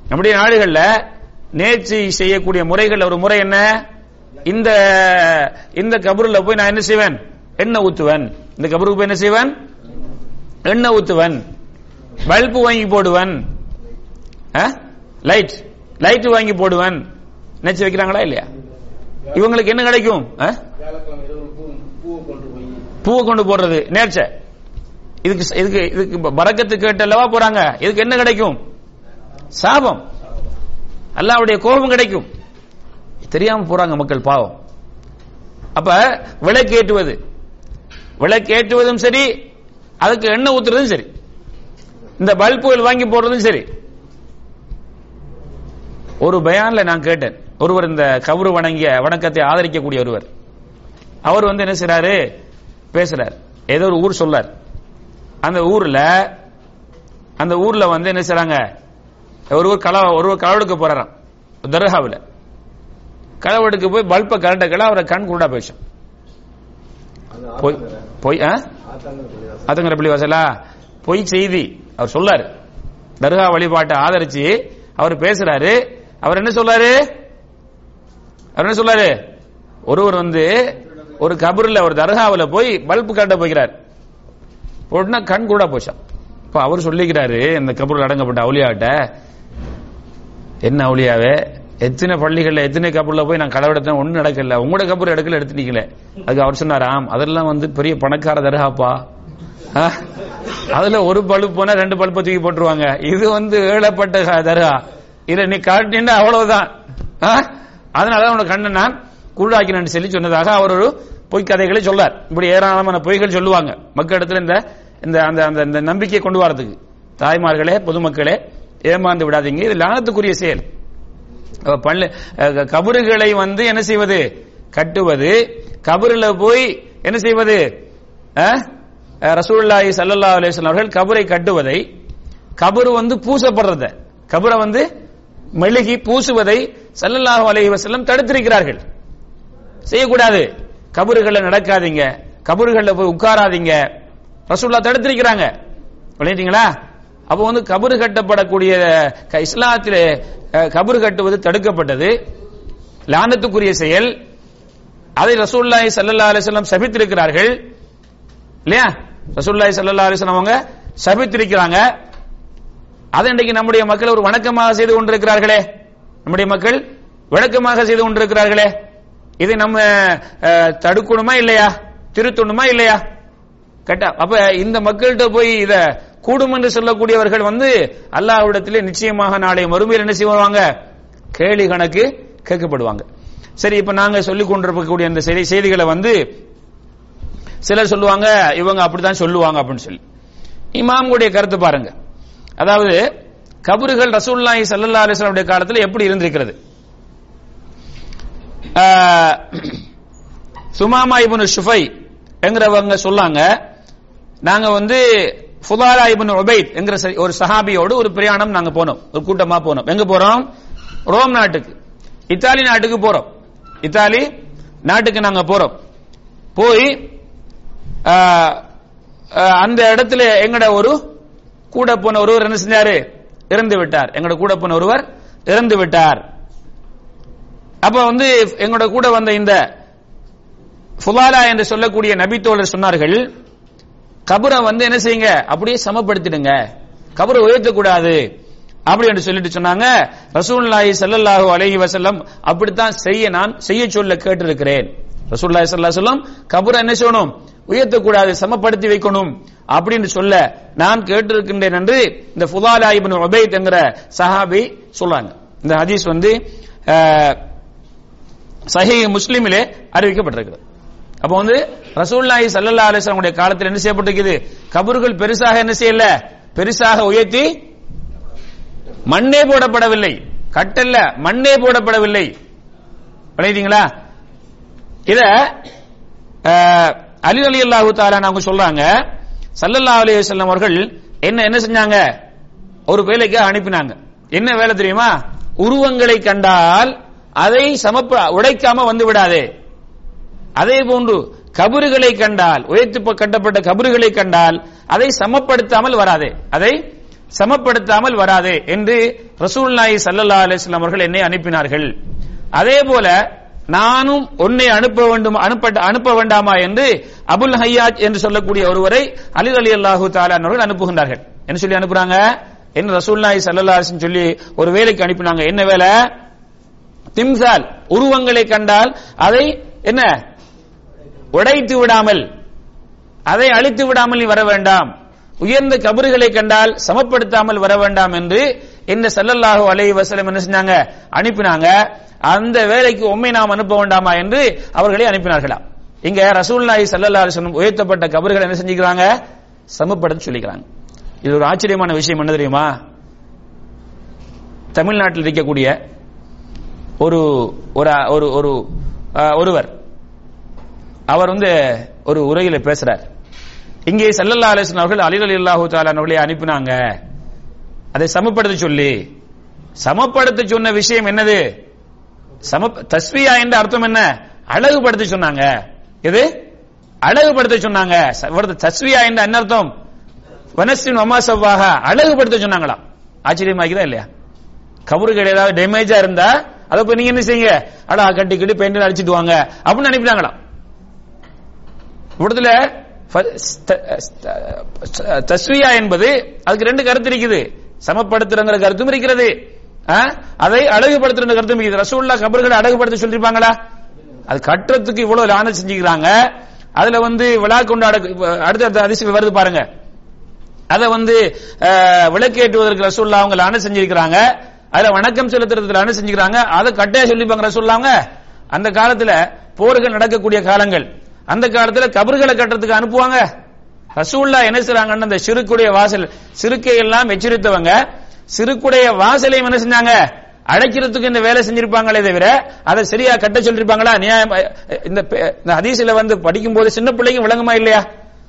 நம்முடைய நாடுகள்ல நேர்ச்சி செய்யக்கூடிய முறைகள் ஒரு முறை என்ன? இந்த இந்த கபருல போய் நான் என்ன செய்வேன்? எண்ணெய் ஊத்துவேன். இந்த கபருக்கு போய் என்ன செய்வேன்? எண்ணெய் ஊத்துவேன். பல்பு வாங்கி போடுவன். லைட் லைட் வாங்கி போடுவன். நினைச்சு வைக்கிறாங்களா இல்லையா? இவங்களுக்கு என்ன கிடைக்கும்? பூவை கொண்டு போடுறது. நேர்ச்ச. இதுக்கு இதுக்கு இதுக்கு பறக்கத்து கேட்டு அல்லவா போறாங்க? இதுக்கு என்ன கிடைக்கும்? சாபம். அல்லாவுடைய கோபம் கிடைக்கும். தெரியாம போறாங்க மக்கள் பாவம். அப்ப விளக்கேற்றுவது. விளக்கேற்றுவதும் சரி அதுக்கு எண்ணெய் ஊத்துறதும் சரி. இந்த பல்புகள் வாங்கி போடுறதும் சரி. ஒரு பயான்ல நான் கேட்டேன். ஒருவர் இந்த கபரு வணங்கிய வணக்கத்தை ஆதரிக்கக்கூடிய ஒருவர். அவர் வந்து என்ன செய்றாரு? பேசுறார். ஏதோ ஒரு ஊர் சொல்லார். அந்த ஊர்ல அந்த ஊர்ல வந்து என்ன செய்றாங்க? ஒருவர் கள ஒருவர் களவெடுக்க போறாராம். தர்காவில். களவெடுக்க போய் பல்பை கரண்ட கல அவரை கண் குருடா போயிடுச்சு. போய் போய் ஆ? ஆத்தங்கர பள்ளி வாசலா பொய் செய்தி. அவர் சொல்லாரு. தர்கா வழிபாட்டை ஆதரிச்சு அவர் பேசுறாரு. அவர் என்ன சொல்றாரு அவர் என்ன சொல்றாரு ஒருவர் வந்து ஒரு கபூர்ல ஒரு தர்காவில் போய் பல்பு கட்ட போகிறார் போட்டுனா கண் கூட போச்சான் இப்போ அவர் சொல்லிக்கிறாரு இந்த கபூரில் அடங்கப்பட்ட அவுளியாட்ட என்ன அவுளியாவே எத்தனை பள்ளிகள்ல எத்தனை கபூர்ல போய் நான் கடவுடத்தேன் ஒன்றும் நடக்கல. உங்களோட கபூர் எடுக்கல எடுத்துட்டீங்களே. அதுக்கு அவர் சொன்னாராம் அதெல்லாம் வந்து பெரிய பணக்கார தர்காப்பா. அதுல ஒரு பல்பு போனா ரெண்டு பல்பை தூக்கி போட்டுருவாங்க. இது வந்து ஏழப்பட்ட தருகா தர்கா நீ காட்டின அவ்வளவுதான். ஆ? அதனால உனக்கு கண்ணன் நான் குருடாக்கினு சொல்லி சொன்னதாக அவர் ஒரு பொய் கதைகளை சொல்லார். இப்படி ஏராளமான பொய்கள் சொல்லுவாங்க. மக்களிடத்துல இந்த இந்த அந்த அந்த இந்த நம்பிக்கையை கொண்டு வரதுக்கு. தாய்மார்களே பொதுமக்களே ஏமாந்து விடாதீங்க. இது லானத்துக்குரிய செயல். பள்ளு பள்ளி கபறுகளை வந்து என்ன செய்வது? கட்டுவது. கபறுல போய் என்ன செய்வது? அஹ்? சல்லா அலிஸ்லாம் அவர்கள் கபரை கட்டுவதை கபரு வந்து பூசப்படுறத கபரை வந்து மெழுகி பூசுவதை சல்லல்லாஹு அலஹி வசல்லம் தடுத்திருக்கிறார்கள். செய்யக்கூடாது. கபறுகளில் நடக்காதீங்க. கபறுகளில் போய் உட்காராதீங்க. ரசூல்லா தடுத்திருக்கிறாங்க. விளையாட்டீங்களா அப்போ வந்து கபறு கட்டப்படக்கூடிய க- இஸ்லாத்திலே கபறு கட்டுவது தடுக்கப்பட்டது. லானத்துக்குரிய செயல். அதை ரசூல்லாய் சல்லா அலிஸ்லாம் சபித்திருக்கிறார்கள். இல்லையா? ரசூல்லாய் சல்லா அலைஹி அவங்க சபித்திருக்கிறாங்க. அதை இன்றைக்கு நம்முடைய மக்கள் ஒரு வணக்கமாக செய்து கொண்டிருக்கிறார்களே. நம்முடைய மக்கள் விளக்கமாக செய்து கொண்டிருக்கிறார்களே. இதை நம்ம தடுக்கணுமா இல்லையா? திருத்தணுமா இல்லையா? கட்டா அப்ப இந்த மக்கள்கிட்ட போய் இத கூடும் என்று சொல்லக்கூடியவர்கள் வந்து அல்லாஹ்விடத்திலே நிச்சயமாக நாளை மறுமையில் என்ன செய்வாங்க? கேலி கணக்கு கேட்கப்படுவாங்க. சரி இப்ப நாங்க சொல்லிக் கொண்டிருக்கக்கூடிய இந்த செய்திகளை வந்து சிலர் சொல்லுவாங்க இவங்க அப்படித்தான் சொல்லுவாங்க அப்படின்னு சொல்லி. இமாமுடைய கருத்து பாருங்க. அதாவது கபறுகள் ரசூலுல்லாஹி சல்லா அலிஸ்லாமுடைய காலத்தில் எப்படி இருந்திருக்கிறது? சுமாமா இபுன் ஷுஃபை என்கிறவங்க சொல்லாங்க நாங்க வந்து ஃபுதாரா இபுன் உபைத் என்கிற ஒரு சஹாபியோடு ஒரு பிரயாணம் நாங்க போனோம். ஒரு கூட்டமா போனோம். எங்க போறோம்? ரோம் நாட்டுக்கு. இத்தாலி நாட்டுக்கு போறோம். இத்தாலி நாட்டுக்கு நாங்க போறோம். போய் அந்த இடத்துல எங்கட ஒரு கூட போன ஒருவர் என்ன செஞ்சாரு? இறந்து விட்டார். எங்கட கூட போன ஒருவர் இறந்து விட்டார். அப்ப வந்து எங்களோட கூட வந்த இந்த ஃபுலாலா என்று சொல்லக்கூடிய நபித்தோழர் சொன்னார்கள் கபரை வந்து என்ன செய்யுங்க? அப்படியே சமப்படுத்திடுங்க. கபரை உயர்த்தக்கூடாது. அப்படி என்று சொல்லிட்டு சொன்னாங்க. ரசூல்லாஹி சல்லல்லாஹு அலைஹி வசல்லம் அப்படித்தான் செய்ய நான் செய்ய சொல்ல கேட்டிருக்கிறேன். ரசூல்லாஹி சல்லா அலைஹி வஸல்லம் கபரை என்ன செய்யணும்? உயர்த்தக்கூடாது சமப்படுத்தி வைக்கணும் அப்படின்னு சொல்ல நான் கேட்டிருக்கின்றேன் என்று இந்த ஃபுதாலா இப்னு உபைத் என்கிற சஹாபி சொல்றாங்க. இந்த ஹதீஸ் வந்து சஹி சஹீஹ் முஸ்லிமிலே அறிவிக்கப்பட்டிருக்கிறது. அப்போ வந்து ரசூல்லாஹி சல்லல்லா அலிஸ்லாமுடைய காலத்தில் என்ன செய்யப்பட்டிருக்குது? கபர்கள் பெருசாக என்ன செய்யல? பெருசாக உயர்த்தி மண்ணே போடப்படவில்லை. கட்டல்ல மண்ணே போடப்படவில்லை. விளையுதுங்களா இத அலி அலி அல்லாஹு தாலா அவங்க சொல்றாங்க சல்லல்லா அலி வல்லம் அவர்கள் என்ன என்ன செஞ்சாங்க? ஒரு வேலைக்கு அனுப்பினாங்க. என்ன வேலை தெரியுமா? உருவங்களை கண்டால் அதை சமப்ப உடைக்காம வந்து விடாதே. அதே போன்று கபறுகளை கண்டால் உயர்த்து ப- கட்டப்பட்ட கபறுகளை கண்டால் அதை சமப்படுத்தாமல் வராதே. அதை சமப்படுத்தாமல் வராது என்று ரசூல் நாயி சல்லல்லா அலிஸ்லாம் அவர்கள் என்னை அனுப்பினார்கள். அதே போல நானும் உன்னை அனுப்ப வேண்டும் அனுப்ப அனுப்ப வேண்டாமா என்று அபுல் ஹையாஜ் என்று சொல்லக்கூடிய ஒருவரை அலி அலி அல்லாஹு தாலா அனுப்புகின்றார்கள். என்ன சொல்லி அனுப்புறாங்க? என்ன ரசூலுல்லாஹி ஸல்லல்லாஹு சொல்லி ஒரு வேலைக்கு அனுப்பினாங்க. என்ன வேலை? திம்சால் உருவங்களை கண்டால் அதை என்ன? உடைத்து விடாமல் அதை அழித்து விடாமல் நீ வர வேண்டாம். உயர்ந்த கபறுகளை கண்டால் சமப்படுத்தாமல் வர வேண்டாம் என்று என்ன ஸல்லல்லாஹு அலை வசலம் என்ன செஞ்சாங்க? அனுப்பினாங்க. அந்த வேலைக்கு உண்மை நாம் அனுப்ப வேண்டாமா என்று அவர்களை அனுப்பினார்களா இங்க ரசூல் நாய் அலைஹி உயர்த்தப்பட்ட கபர்கள் என்ன செஞ்சுக்கிறாங்க? சமப்படுத்த சொல்லிக்கிறாங்க. இது ஒரு ஆச்சரியமான விஷயம் என்ன தெரியுமா? தமிழ்நாட்டில் இருக்கக்கூடிய ஒரு ஒரு ஒரு ஒரு அஹ், ஒருவர். அவர் வந்து ஒரு உரையில பேசுறார். இங்கே செல்லல்லா அலைஹி அவர்கள் அலி அல்லாஹூ தஆலா அவர்களை அனுப்பினாங்க. அதை சமப்படுத்த சொல்லி. சமப்படுத்த சொன்ன விஷயம் என்னது? சம தஸ்வியா என்ற அர்த்தம் என்ன? அழகுபடுத்த சொன்னாங்க. இது அழகுபடுத்த சொன்னாங்க. தஸ்வியா என்ற என்ன அர்த்தம்? வனஸ்டின் வமாசவாக அழகுபடுத்த சொன்னாங்களா ஆச்சரியமாக்குதா இல்லையா? கபறுகள் ஏதாவது டேமேஜா இருந்தா அதை போய் நீங்க என்ன செய்யுங்க? அடா கட்டிக்கிட்டு பெயிண்ட் அடிச்சுட்டு வாங்க. அப்படின்னு அனுப்பினாங்களா இவ்விடத்துல தஸ்வியா என்பது அதுக்கு ரெண்டு கருத்து இருக்குது. சமப்படுத்துறங்கிற கருத்தும் இருக்கிறது. ஆ? அதை அழகுபடுத்துற கருத்தும் இருக்குது. ரசூல்லா கபர்களை அழகுபடுத்த சொல்லிருப்பாங்களா அது கட்டுறதுக்கு இவ்வளவு லான செஞ்சுக்கிறாங்க. அதுல வந்து விழா கொண்டாட அடுத்த அதிசயம் வருது பாருங்க. அதை வந்து விளக்கேற்றுவதற்கு ரசூல்லா அவங்க லான செஞ்சிருக்கிறாங்க. அதுல வணக்கம் செலுத்துறதுக்கு லான செஞ்சுக்கிறாங்க அதை கட்டையா சொல்லிப்பாங்க ரசூல்லாங்க அந்த காலத்துல போர்கள் நடக்கக்கூடிய காலங்கள். அந்த காலத்துல கபர்களை கட்டுறதுக்கு அனுப்புவாங்க. ரசூல்லா என்ன செய்றாங்கன்னு அந்த சிறுக்குடைய வாசல் சிறுக்கை எல்லாம் எச்சரித்தவங்க சிறுக்குடைய வாசலையும் என்ன செஞ்சாங்க? அடைக்கிறதுக்கு இந்த வேலை செஞ்சிருப்பாங்களே தவிர அதை சரியா கட்ட சொல்லிருப்பாங்களா? நியாயம் இந்த பெ- இந்த வந்து படிக்கும் போது சின்ன பிள்ளைக்கும் விளங்குமா இல்லையா?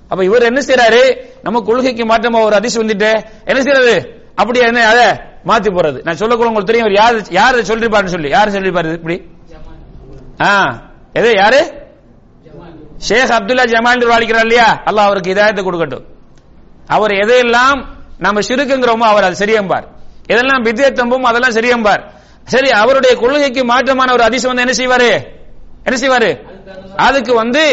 அப்ப இவர் என்ன செய்யறாரு நம்ம கொள்கைக்கு மாற்றமா ஒரு அதிசி வந்துட்டு என்ன செய்யறது அப்படி என்ன அத மாத்தி போறது நான் சொல்லக்கூட உங்களுக்கு தெரியும் யார் யார் சொல்லிருப்பாருன்னு சொல்லி. யார் சொல்லிருப்பாரு? இப்படி? ஆ. எது யாரு? ஷேக் அப்துல்லா ஜமால் வாழ்கிறார் இல்லையா? அல்லாஹ் அவருக்கு இதாயத்தை கொடுக்கட்டும். அவர் எதையெல்லாம் நம்ம சிறுக்குங்கிறோமோ அவர் அது சரியம்பார். எதெல்லாம் வித்தியத்தம்பும் அதெல்லாம் சரியம்பார். சரி அவருடைய கொள்கைக்கு மாற்றமான ஒரு அதிசயம் வந்து என்ன செய்வாரு? என்ன செய்வாரு? அதுக்கு வந்து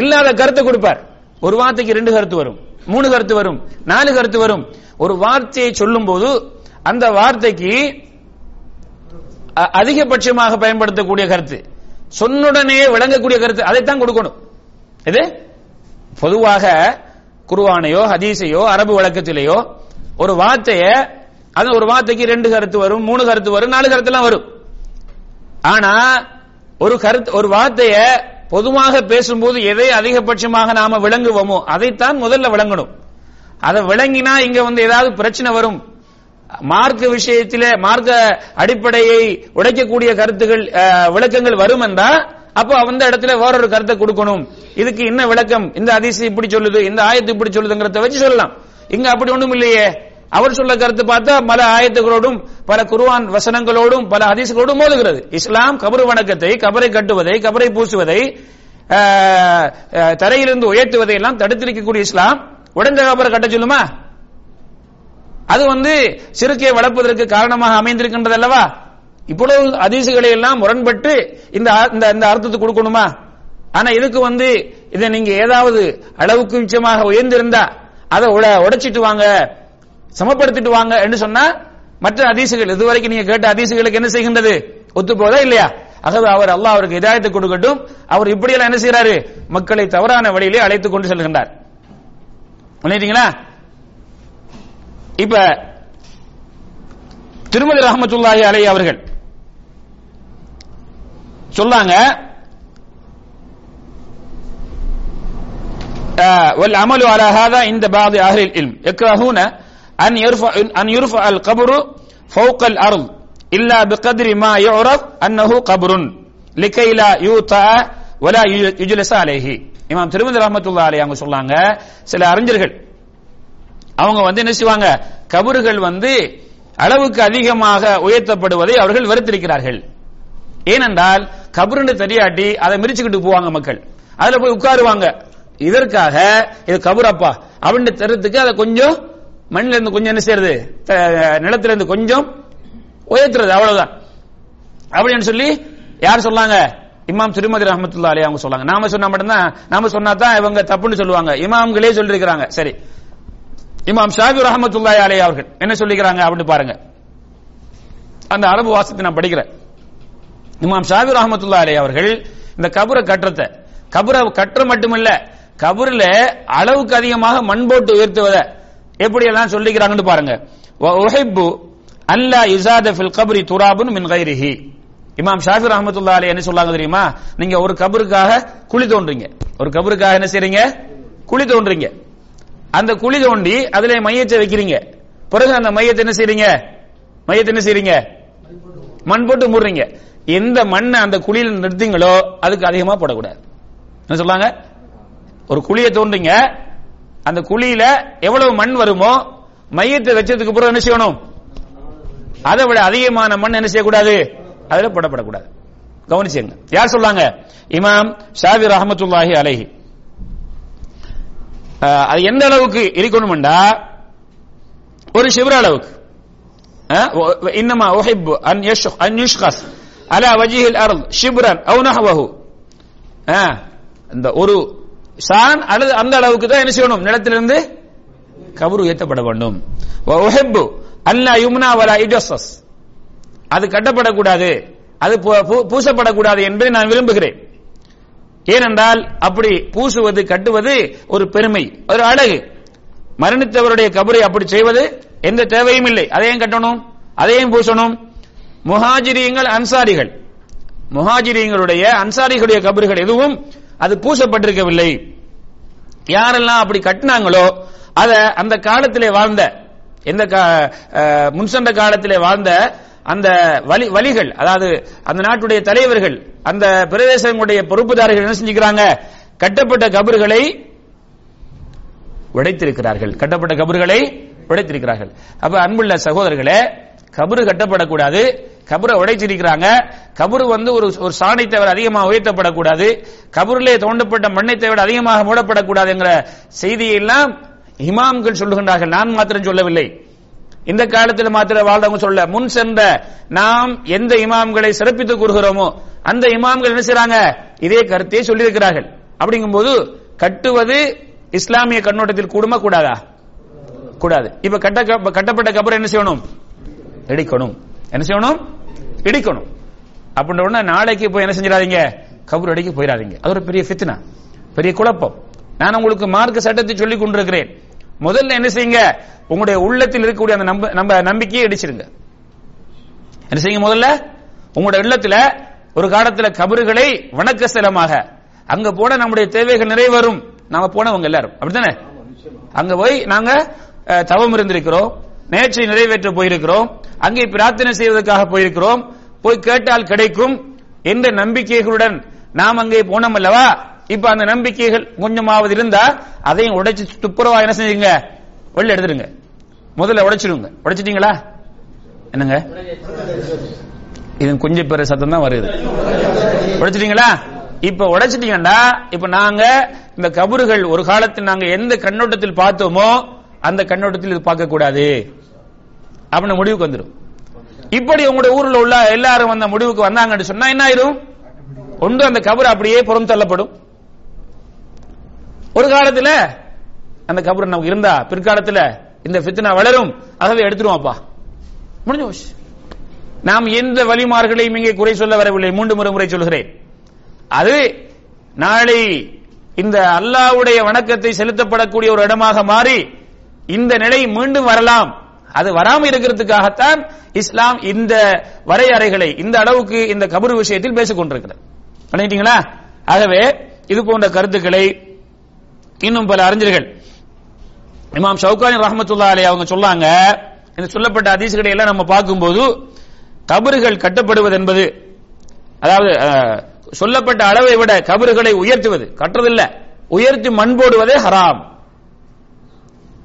இல்லாத கருத்தை கொடுப்பார். ஒரு வார்த்தைக்கு ரெண்டு கருத்து வரும் மூணு கருத்து வரும் நாலு கருத்து வரும். ஒரு வார்த்தையை சொல்லும் போது அந்த வார்த்தைக்கு அதிகபட்சமாக பயன்படுத்தக்கூடிய கருத்து. சொன்னுடனே விளங்கக்கூடிய கருத்து அதைத்தான் கொடுக்கணும். இது? பொதுவாக குருவானையோ ஹதீஸையோ அரபு வழக்கத்திலேயோ ஒரு வார்த்தைய அது ஒரு வார்த்தைக்கு ரெண்டு கருத்து வரும் மூணு கருத்து வரும் நாலு கருத்துலாம் வரும். ஆனா ஒரு கருத்து ஒரு வார்த்தைய பொதுவாக பேசும்போது எதை அதிகபட்சமாக நாம விளங்குவோமோ அதைத்தான் முதல்ல விளங்கணும். அதை விளங்கினா இங்க வந்து ஏதாவது பிரச்சனை வரும். மார்க்க விஷயத்திலே மார்க்க அடிப்படையை உடைக்கக்கூடிய கருத்துகள் விளக்கங்கள் வரும் என்றால் அப்போ அந்த இடத்துல வேறொரு கருத்தை கொடுக்கணும். இதுக்கு என்ன விளக்கம்? இந்த அதிசயம் இப்படி சொல்லுது இந்த ஆயத்து இப்படி சொல்லுதுங்கிறத வச்சு சொல்லலாம். இங்க அப்படி ஒண்ணும் இல்லையே. அவர் சொல்ல கருத்து பார்த்தா பல ஆயத்துகளோடும் பல குருவான் வசனங்களோடும் பல ஹதீஸ்களோடும் மோதுகிறது. இஸ்லாம் கபரு வணக்கத்தை கபரை கட்டுவதை கபரை பூசுவதை அஹ், தரையிலிருந்து உயர்த்துவதை எல்லாம் தடுத்திருக்கக்கூடிய இஸ்லாம். உடஞ்ச கபரை கட்ட சொல்லுமா? அது வந்து சிறுக்கையை வளர்ப்பதற்கு காரணமாக அமைந்திருக்கின்றது அல்லவா இவ்வளவு அதிசுகளை எல்லாம் முரண்பட்டு இந்த இந்த இந்த அர்த்தத்தை கொடுக்கணுமா? ஆனா இதுக்கு வந்து இதை நீங்க ஏதாவது அளவுக்கு மிச்சமாக உயர்ந்திருந்தா அதை உட- உடைச்சிட்டு வாங்க சமப்படுத்திட்டு வாங்க என்று சொன்னா மற்ற அதிசுகள் இதுவரைக்கும் நீங்க கேட்ட அதிசுகளுக்கு என்ன செய்கின்றது? ஒத்து போதா இல்லையா? ஆகவே அவர் அல்லாஹ் அவருக்கு இதாயத்தை கொடுக்கட்டும். அவர் இப்படியெல்லாம் என்ன செய்யறாரு மக்களை தவறான வழியிலே அழைத்து கொண்டு செல்கின்றார். இப்ப திருமதி ரஹமத்துல்லாஹி அலை அவர்கள் சொல்லாங்க آه، والعمل على هذا عند بعض أهل العلم يكرهون أن يرفع أن يرفع القبر فوق الأرض إلا بقدر ما يعرف أنه قبر لكي لا يوطأ ولا يجلس عليه இமாம் திருமதி ரஹமத்துல்லா அலை அவங்க சொல்லாங்க சில அறிஞர்கள் அவங்க வந்து என்ன செய்வாங்க கபறுகள் வந்து அளவுக்கு அதிகமாக உயர்த்தப்படுவதை அவர்கள் வெறுத்திருக்கிறார்கள் ஏனென்றால் கபருன்னு தெரியாட்டி அதை மிரிச்சுக்கிட்டு போவாங்க மக்கள். அதுல போய் உட்காருவாங்க. இதற்காக இது கபுரப்பா. அப்படின்னு தெரியறதுக்கு அதை கொஞ்சம் மண்ணில இருந்து கொஞ்சம் என்ன செய்யறது? நிலத்துல இருந்து கொஞ்சம் உயர்த்துறது. அவ்வளவுதான். அப்படின்னு சொல்லி யார் சொல்லாங்க இமாம் திருமதி ரஹமத்துல்லா அலி அவங்க சொல்லாங்க நாம சொன்னா மட்டும்தான் நாம சொன்னா தான் இவங்க தப்புன்னு சொல்லுவாங்க. இமாம்களே சொல்லிருக்கிறாங்க சரி. இமாம் ஷாபி ரஹமத்துல்லா அலி அவர்கள் என்ன சொல்லிக்கிறாங்க அப்படின்னு பாருங்க. அந்த அரபு வாசத்தை நான் படிக்கிறேன். இமாம் ஷாபி ரஹமத்துல்லாஹி அலைஹி அவர்கள் இந்த கபரை கட்டுறத. கபரை கட்டுற மட்டுமல்ல கபரில் அளவுக்கு அதிகமாக மண் போட்டு உயர்த்துவதை எப்படி எல்லாம் சொல்லிக்கிறாங்கன்னு பாருங்க. உஹைப்பு அல்லா இசாத ஃபில் கபரி துராபுன் மின் கைரிஹி. இமாம் ஷாஃபி அஹமத்துல்லா அலி என்ன சொல்லாங்க தெரியுமா? நீங்க ஒரு கபருக்காக குழி தோன்றீங்க ஒரு கபருக்காக என்ன செய்றீங்க? குழி தோன்றீங்க அந்த குழி தோண்டி அதுல மையத்தை வைக்கிறீங்க. பிறகு அந்த மையத்தை என்ன செய்றீங்க? மையத்தை என்ன செய்றீங்க? மண் போட்டு மூடுறீங்க. எந்த மண்ணை அந்த குழியில் நிறுத்தீங்களோ அதுக்கு அதிகமா போடக்கூடாது. என்ன சொல்றாங்க? ஒரு குழியை தோன்றீங்க அந்த குழியில எவ்வளவு மண் வருமோ மையத்தை வச்சதுக்கு பிறகு என்ன செய்யணும்? அதை விட அதிகமான மண் என்ன செய்யக்கூடாது? அதுல போடப்படக்கூடாது. கவனிச்சுங்க. யார் சொல்லாங்க இமாம் ஷாவி ரஹமத்துல்லாஹி அலைஹி. அது எந்த அளவுக்கு இருக்கணும்டா ஒரு சிவர அளவுக்கு. இன்னமா உஹிப்பு அன் யஷ் அன் யுஷ்கஸ். அலா வஜிஹில் அருள் ஷிப்ரன் அவுனஹ நஹவஹு இந்த ஒரு சான் அல்லது அந்த அளவுக்கு தான் என்ன செய்யணும்? நிலத்திலிருந்து கபரு உயர்த்தப்பட வேண்டும். ஒஹெப்பு அல்லா யும்னா வலா இடோசஸ் அது கட்டப்படக்கூடாது. அது பூ- பூ- பூசப்படக்கூடாது என்பதை நான் விரும்புகிறேன். ஏனென்றால் அப்படி பூசுவது கட்டுவது ஒரு பெருமை ஒரு அழகு. மரணித்தவருடைய கபரை அப்படி செய்வது எந்த தேவையும் இல்லை. அதையும் கட்டணும் அதையும் பூசணும். முஹாஜிரியங்கள் அன்சாரிகள். முஹாஜிரியங்களுடைய அன்சாரிகளுடைய கபறுகள் எதுவும் அது பூசப்பட்டிருக்கவில்லை. யாரெல்லாம் அப்படி கட்டினாங்களோ அத அந்த காலத்திலே வாழ்ந்த எந்த கா- காலத்திலே வாழ்ந்த அந்த வலி வலிகள் அதாவது அந்த நாட்டுடைய தலைவர்கள் அந்த பிரதேசங்களுடைய பொறுப்புதாரர்கள் என்ன செஞ்சுக்கிறாங்க? கட்டப்பட்ட கபறுகளை உடைத்திருக்கிறார்கள். கட்டப்பட்ட கபறுகளை உடைத்திருக்கிறார்கள். அப்ப அன்புள்ள சகோதரர்களே கபரு கட்டப்படக்கூடாது. கபரை உடைச்சிருக்கிறாங்க. கபரு வந்து ஒரு ஒரு சாணை தவிர அதிகமாக உயர்த்தப்படக்கூடாது. கபருலே தோண்டப்பட்ட மண்ணை தவிர அதிகமாக மூடப்படக்கூடாதுங்கிற செய்தியெல்லாம் இமாம்கள் சொல்லுகின்றார்கள். நான் மாத்திரம் சொல்லவில்லை. இந்த காலத்தில் மாத்திரம் வாழ்ந்தவங்க சொல்ல முன் சென்ற நாம் எந்த இமாம்களை சிறப்பித்து கூறுகிறோமோ அந்த இமாம்கள் என்ன செய்றாங்க? இதே கருத்தையே சொல்லியிருக்கிறார்கள். அப்படிங்கும்போது கட்டுவது இஸ்லாமிய கண்ணோட்டத்தில் கூடுமா? கூடாதா? கூடாது. இப்ப கட்ட கட்டப்பட்ட கபர் என்ன செய்யணும்? இடிக்கணும். என்ன செய்யணும்? இடிக்கணும். அப்படின்ற உடனே நாளைக்கு போய் என்ன செஞ்சிடாதீங்க? கபூர் அடிக்க போயிடாதீங்க. அது ஒரு பெரிய ஃபித்னா பெரிய குழப்பம். நான் உங்களுக்கு மார்க்க சட்டத்தை சொல்லிக் கொண்டிருக்கிறேன். முதல்ல என்ன செய்யுங்க? உங்களுடைய உள்ளத்தில் இருக்கக்கூடிய அந்த நம்ப நம்ம நம்பிக்கையை இடிச்சிருங்க. என்ன செய்யுங்க முதல்ல? உங்களுடைய உள்ளத்துல ஒரு காலத்துல கபறுகளை வணக்க ஸ்தலமாக அங்க போன நம்முடைய தேவைகள் நிறைவேறும். நாம போனவங்க எல்லாரும். அப்படித்தானே? அங்க போய் நாங்க அஹ், தவம் இருந்திருக்கிறோம். நேற்றை நிறைவேற்ற போயிருக்கிறோம். அங்கே பிரார்த்தனை செய்வதற்காக போயிருக்கிறோம். போய் கேட்டால் கிடைக்கும் என்ற நம்பிக்கைகளுடன் நாம் அங்கே போனோம் அல்லவா? இப்ப அந்த நம்பிக்கைகள் கொஞ்சமாவது இருந்தா அதையும் உடைச்சு துப்புரவா என்ன செஞ்சீங்க? வெளில எடுத்துருங்க முதல்ல உடைச்சிருங்க உடைச்சிட்டீங்களா? என்னங்க? இது கொஞ்சம் பெரிய சத்தம் தான் வருது. உடைச்சிட்டீங்களா? இப்ப உடைச்சிட்டீங்கன்னா இப்ப நாங்க இந்த கபறுகள் ஒரு காலத்தில் நாங்க எந்த கண்ணோட்டத்தில் பார்த்தோமோ அந்த கண்ணோட்டத்தில் இது பார்க்க கூடாது அப்படின்னு முடிவுக்கு வந்துடும் இப்படி உங்களுடைய ஊர்ல உள்ள எல்லாரும் வந்த முடிவுக்கு வந்தாங்கன்னு சொன்னா என்ன ஆயிரும்? ஒன்று அந்த கபர் அப்படியே புறம் தள்ளப்படும். ஒரு காலத்துல அந்த கபர் நமக்கு இருந்தா பிற்காலத்துல இந்த ஃபித்னா வளரும். ஆகவே எடுத்துருவோம்ப்பா. முடிஞ்சு போச்சு. நாம் எந்த வழிமார்களையும் இங்கே குறை சொல்ல வரவில்லை. மூன்று முறை முறை சொல்கிறேன். அது நாளை இந்த அல்லாஹ்வுடைய வணக்கத்தை செலுத்தப்படக்கூடிய ஒரு இடமாக மாறி இந்த நிலை மீண்டும் வரலாம். அது வராமல் இருக்கிறதுக்காகத்தான் இஸ்லாம் இந்த வரையறைகளை இந்த அளவுக்கு இந்த கபரு விஷயத்தில் பேசிக் கொண்டிருக்கிறது பண்ணிட்டீங்களா ஆகவே இது போன்ற கருத்துக்களை இன்னும் பல அறிஞர்கள் இமாம் ஷவுகானி ரஹமத்துல்லா அலி அவங்க சொல்லாங்க. இந்த சொல்லப்பட்ட அதிசுகளை எல்லாம் நம்ம பார்க்கும்போது கபறுகள் கட்டப்படுவது என்பது அதாவது அஹ், சொல்லப்பட்ட அளவை விட கபறுகளை உயர்த்துவது கட்டுறதில்லை உயர்த்தி மண் போடுவதே ஹராம்.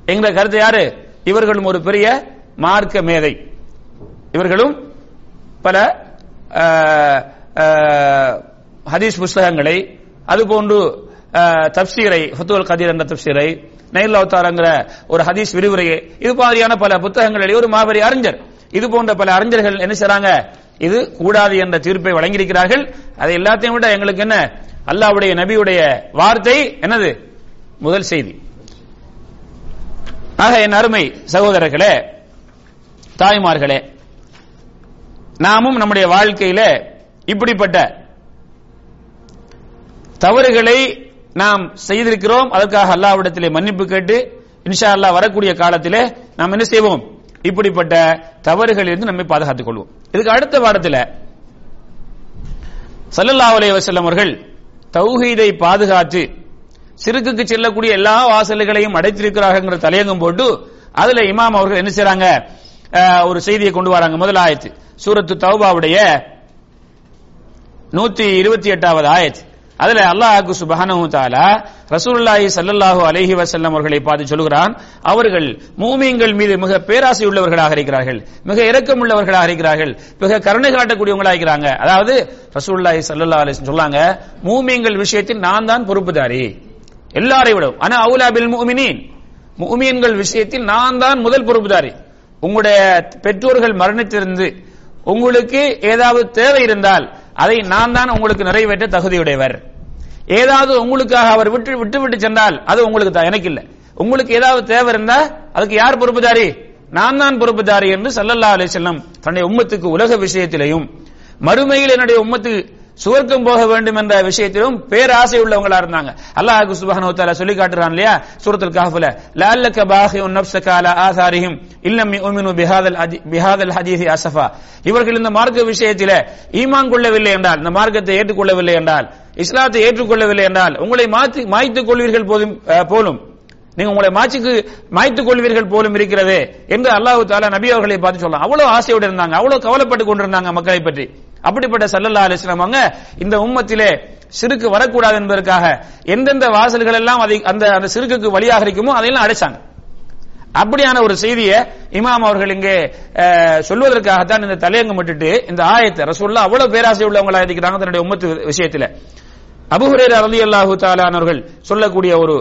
என்ற கருத்து யாரு? இவர்களும் ஒரு பெரிய மார்க்க மேதை. இவர்களும் பல ஹதீஸ் புஸ்தகங்களை அதுபோன்று தப்சீரை ஃபத்துல் கதீர் என்ற தப்சீரை நைல் அவதாரங்கிற ஒரு ஹதீஸ் விரிவுரையை இது மாதிரியான பல புத்தகங்கள் ஒரு மாபெரிய அறிஞர். இது போன்ற பல அறிஞர்கள் என்ன செய்றாங்க? இது கூடாது என்ற தீர்ப்பை வழங்கியிருக்கிறார்கள். அதை எல்லாத்தையும் விட எங்களுக்கு என்ன? அல்லாவுடைய நபியுடைய வார்த்தை என்னது? முதல் செய்தி. ஆக என் அருமை சகோதரர்களே தாய்மார்களே நாமும் நம்முடைய வாழ்க்கையில இப்படிப்பட்ட தவறுகளை நாம் செய்திருக்கிறோம். அதற்காக அல்லாவிடத்திலே மன்னிப்பு கேட்டு இன்ஷா அல்லாஹ் வரக்கூடிய காலத்திலே நாம் என்ன செய்வோம்? இப்படிப்பட்ட தவறுகளிலிருந்து நம்மை பாதுகாத்துக் கொள்வோம். இதுக்கு அடுத்த பாடத்தில் சல்லல்லா அலைஹி வசல்லம் அவர்கள் தௌஹீதை பாதுகாத்து சிறுக்குக்கு செல்லக்கூடிய எல்லா வாசல்களையும் அடைத்திருக்கிறார்கள் தலையங்கம் போட்டு அதுல இமாம் அவர்கள் என்ன செய்றாங்க? அஹ், ஒரு செய்தியை கொண்டு வராங்க. முதல் ஆயத்து. சூரத்து தௌபாவுடைய நூத்தி இருபத்தி எட்டாவது ஆயத்து. அதுல அல்லாஹ் சுபஹானஹு தஆலா ரசூலுல்லாஹி ஸல்லல்லாஹு அலைஹி வஸல்லம் அவர்களை பார்த்து சொல்கிறான் அவர்கள் மூமியங்கள் மீது மிக பேராசை உள்ளவர்களாக இருக்கிறார்கள் மிக இரக்கம் உள்ளவர்களாக இருக்கிறார்கள் மிக கருணை காட்டக்கூடியவங்களாக இருக்கிறாங்க. அதாவது ரசூலுல்லாஹி ஸல்லல்லாஹு அலைஹி சொல்லாங்க மூமியங்கள் விஷயத்தில் நான் தான் பொறுப்புதாரி. எல்லாரை விட ஆனா அவுலா பில் முஃமினீன். முஃமின்கள் விஷயத்தில் நான் தான் முதல் பொறுப்புதாரி. உங்களுடைய பெற்றோர்கள் மரணித்திருந்து உங்களுக்கு ஏதாவது தேவை இருந்தால் அதை நான் தான் உங்களுக்கு நிறைவேற்ற தகுதியுடையவர். ஏதாவது உங்களுக்காக அவர் விட்டு விட்டு விட்டு சென்றால் அது உங்களுக்கு தான். எனக்கு இல்லை உங்களுக்கு ஏதாவது தேவை இருந்தா அதுக்கு யார் பொறுப்புதாரி? நான் தான் பொறுப்புதாரி என்று சல்லல்லா அலைஹி செல்லம் தன்னுடைய உம்மத்துக்கு உலக விஷயத்திலையும் மறுமையில் என்னுடைய உம்மத்து சுவர்க்கம் போக வேண்டும் என்ற விஷயத்திலும் பேராசை உள்ளவங்களா இருந்தாங்க. அல்லாஹ் சுப்ஹானஹு தஆலா சொல்லி காட்டுறான் இல்லையா? சூரத்துல் கஹ்ஃப்ல லஅல்லக பாஹியுன் நஃப்ஸக அலா ஆசாரிஹிம் இல்லம் யுமினு பிஹாதல் பிஹாதல் ஹதீஸி அசஃபா இவர்கள் இந்த மார்க்க விஷயத்தில ஈமான் கொள்ளவில்லை என்றால் இந்த மார்க்கத்தை ஏற்றுக்கொள்ளவில்லை என்றால் இஸ்லாத்தை ஏற்றுக்கொள்ளவில்லை என்றால் உங்களை மாத்தி மாய்த்துக் கொள்வீர்கள் போதும் போலும். நீங்க உங்களை மாட்சிக்கு மாய்த்துக் கொள்வீர்கள் போலும் இருக்கிறது என்று அல்லாஹு தாலா நபி அவர்களை பார்த்து சொல்லலாம் அவ்வளவு ஆசையோடு இருந்தாங்க அவ்வளவு கவலைப்பட்டு கொண்டிருந்தாங்க மக்களை பற்றி. அப்படிப்பட்ட சல்லல்லா அலிஸ்லாம் அவங்க இந்த உம்மத்திலே சிறுக்கு வரக்கூடாது என்பதற்காக எந்தெந்த வாசல்கள் எல்லாம் அதை அந்த அந்த சிறுக்குக்கு வழியாக இருக்குமோ அதையெல்லாம் அடைச்சாங்க. அப்படியான ஒரு செய்தியை இமாம் அவர்கள் இங்கே சொல்வதற்காகத்தான் இந்த தலையங்கம் விட்டுட்டு இந்த ஆயத்தை ரசூல்லா அவ்வளவு பேராசை உள்ளவங்களா இருக்கிறாங்க தன்னுடைய உம்மத்து விஷயத்துல. அபுஹுரேரா ரலியல்லாஹு அல்லாஹு தாலானவர்கள் சொல்லக்கூடிய ஒரு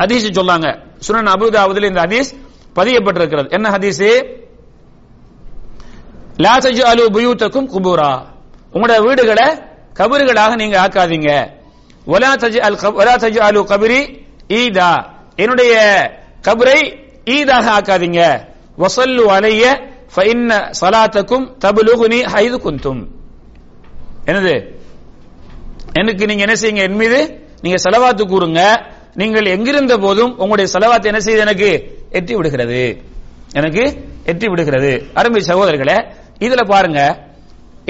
ஹதீஸ் சொல்லாங்க சுனன் அபுதாவுதில் இந்த ஹதீஸ் பதியப்பட்டிருக்கிறது. என்ன ஹதீஸ்? லா அலு புயூத்தக்கும் குபூரா. உங்களோட வீடுகளை கபறுகளாக நீங்க ஆக்காதீங்க. வலா தஜ்அல் கப்- வலா தஜ்அலு கபரி ஈதா. என்னுடைய கபரை ஈதாக ஆக்காதீங்க. வசல்லு அலைய ஃபைன்ன சலாத்தக்கும் தபுலுகுனி ஹைது குந்தும் என்னது? எனக்கு நீங்க என்ன செய்யுங்க? என் மீது நீங்க செலவாத்து கூறுங்க. நீங்கள் எங்கிருந்த போதும் உங்களுடைய செலவாத்து என்ன செய்யுது எனக்கு எட்டி விடுகிறது. எனக்கு எட்டி விடுகிறது. அருமை சகோதரர்களே இதுல பாருங்க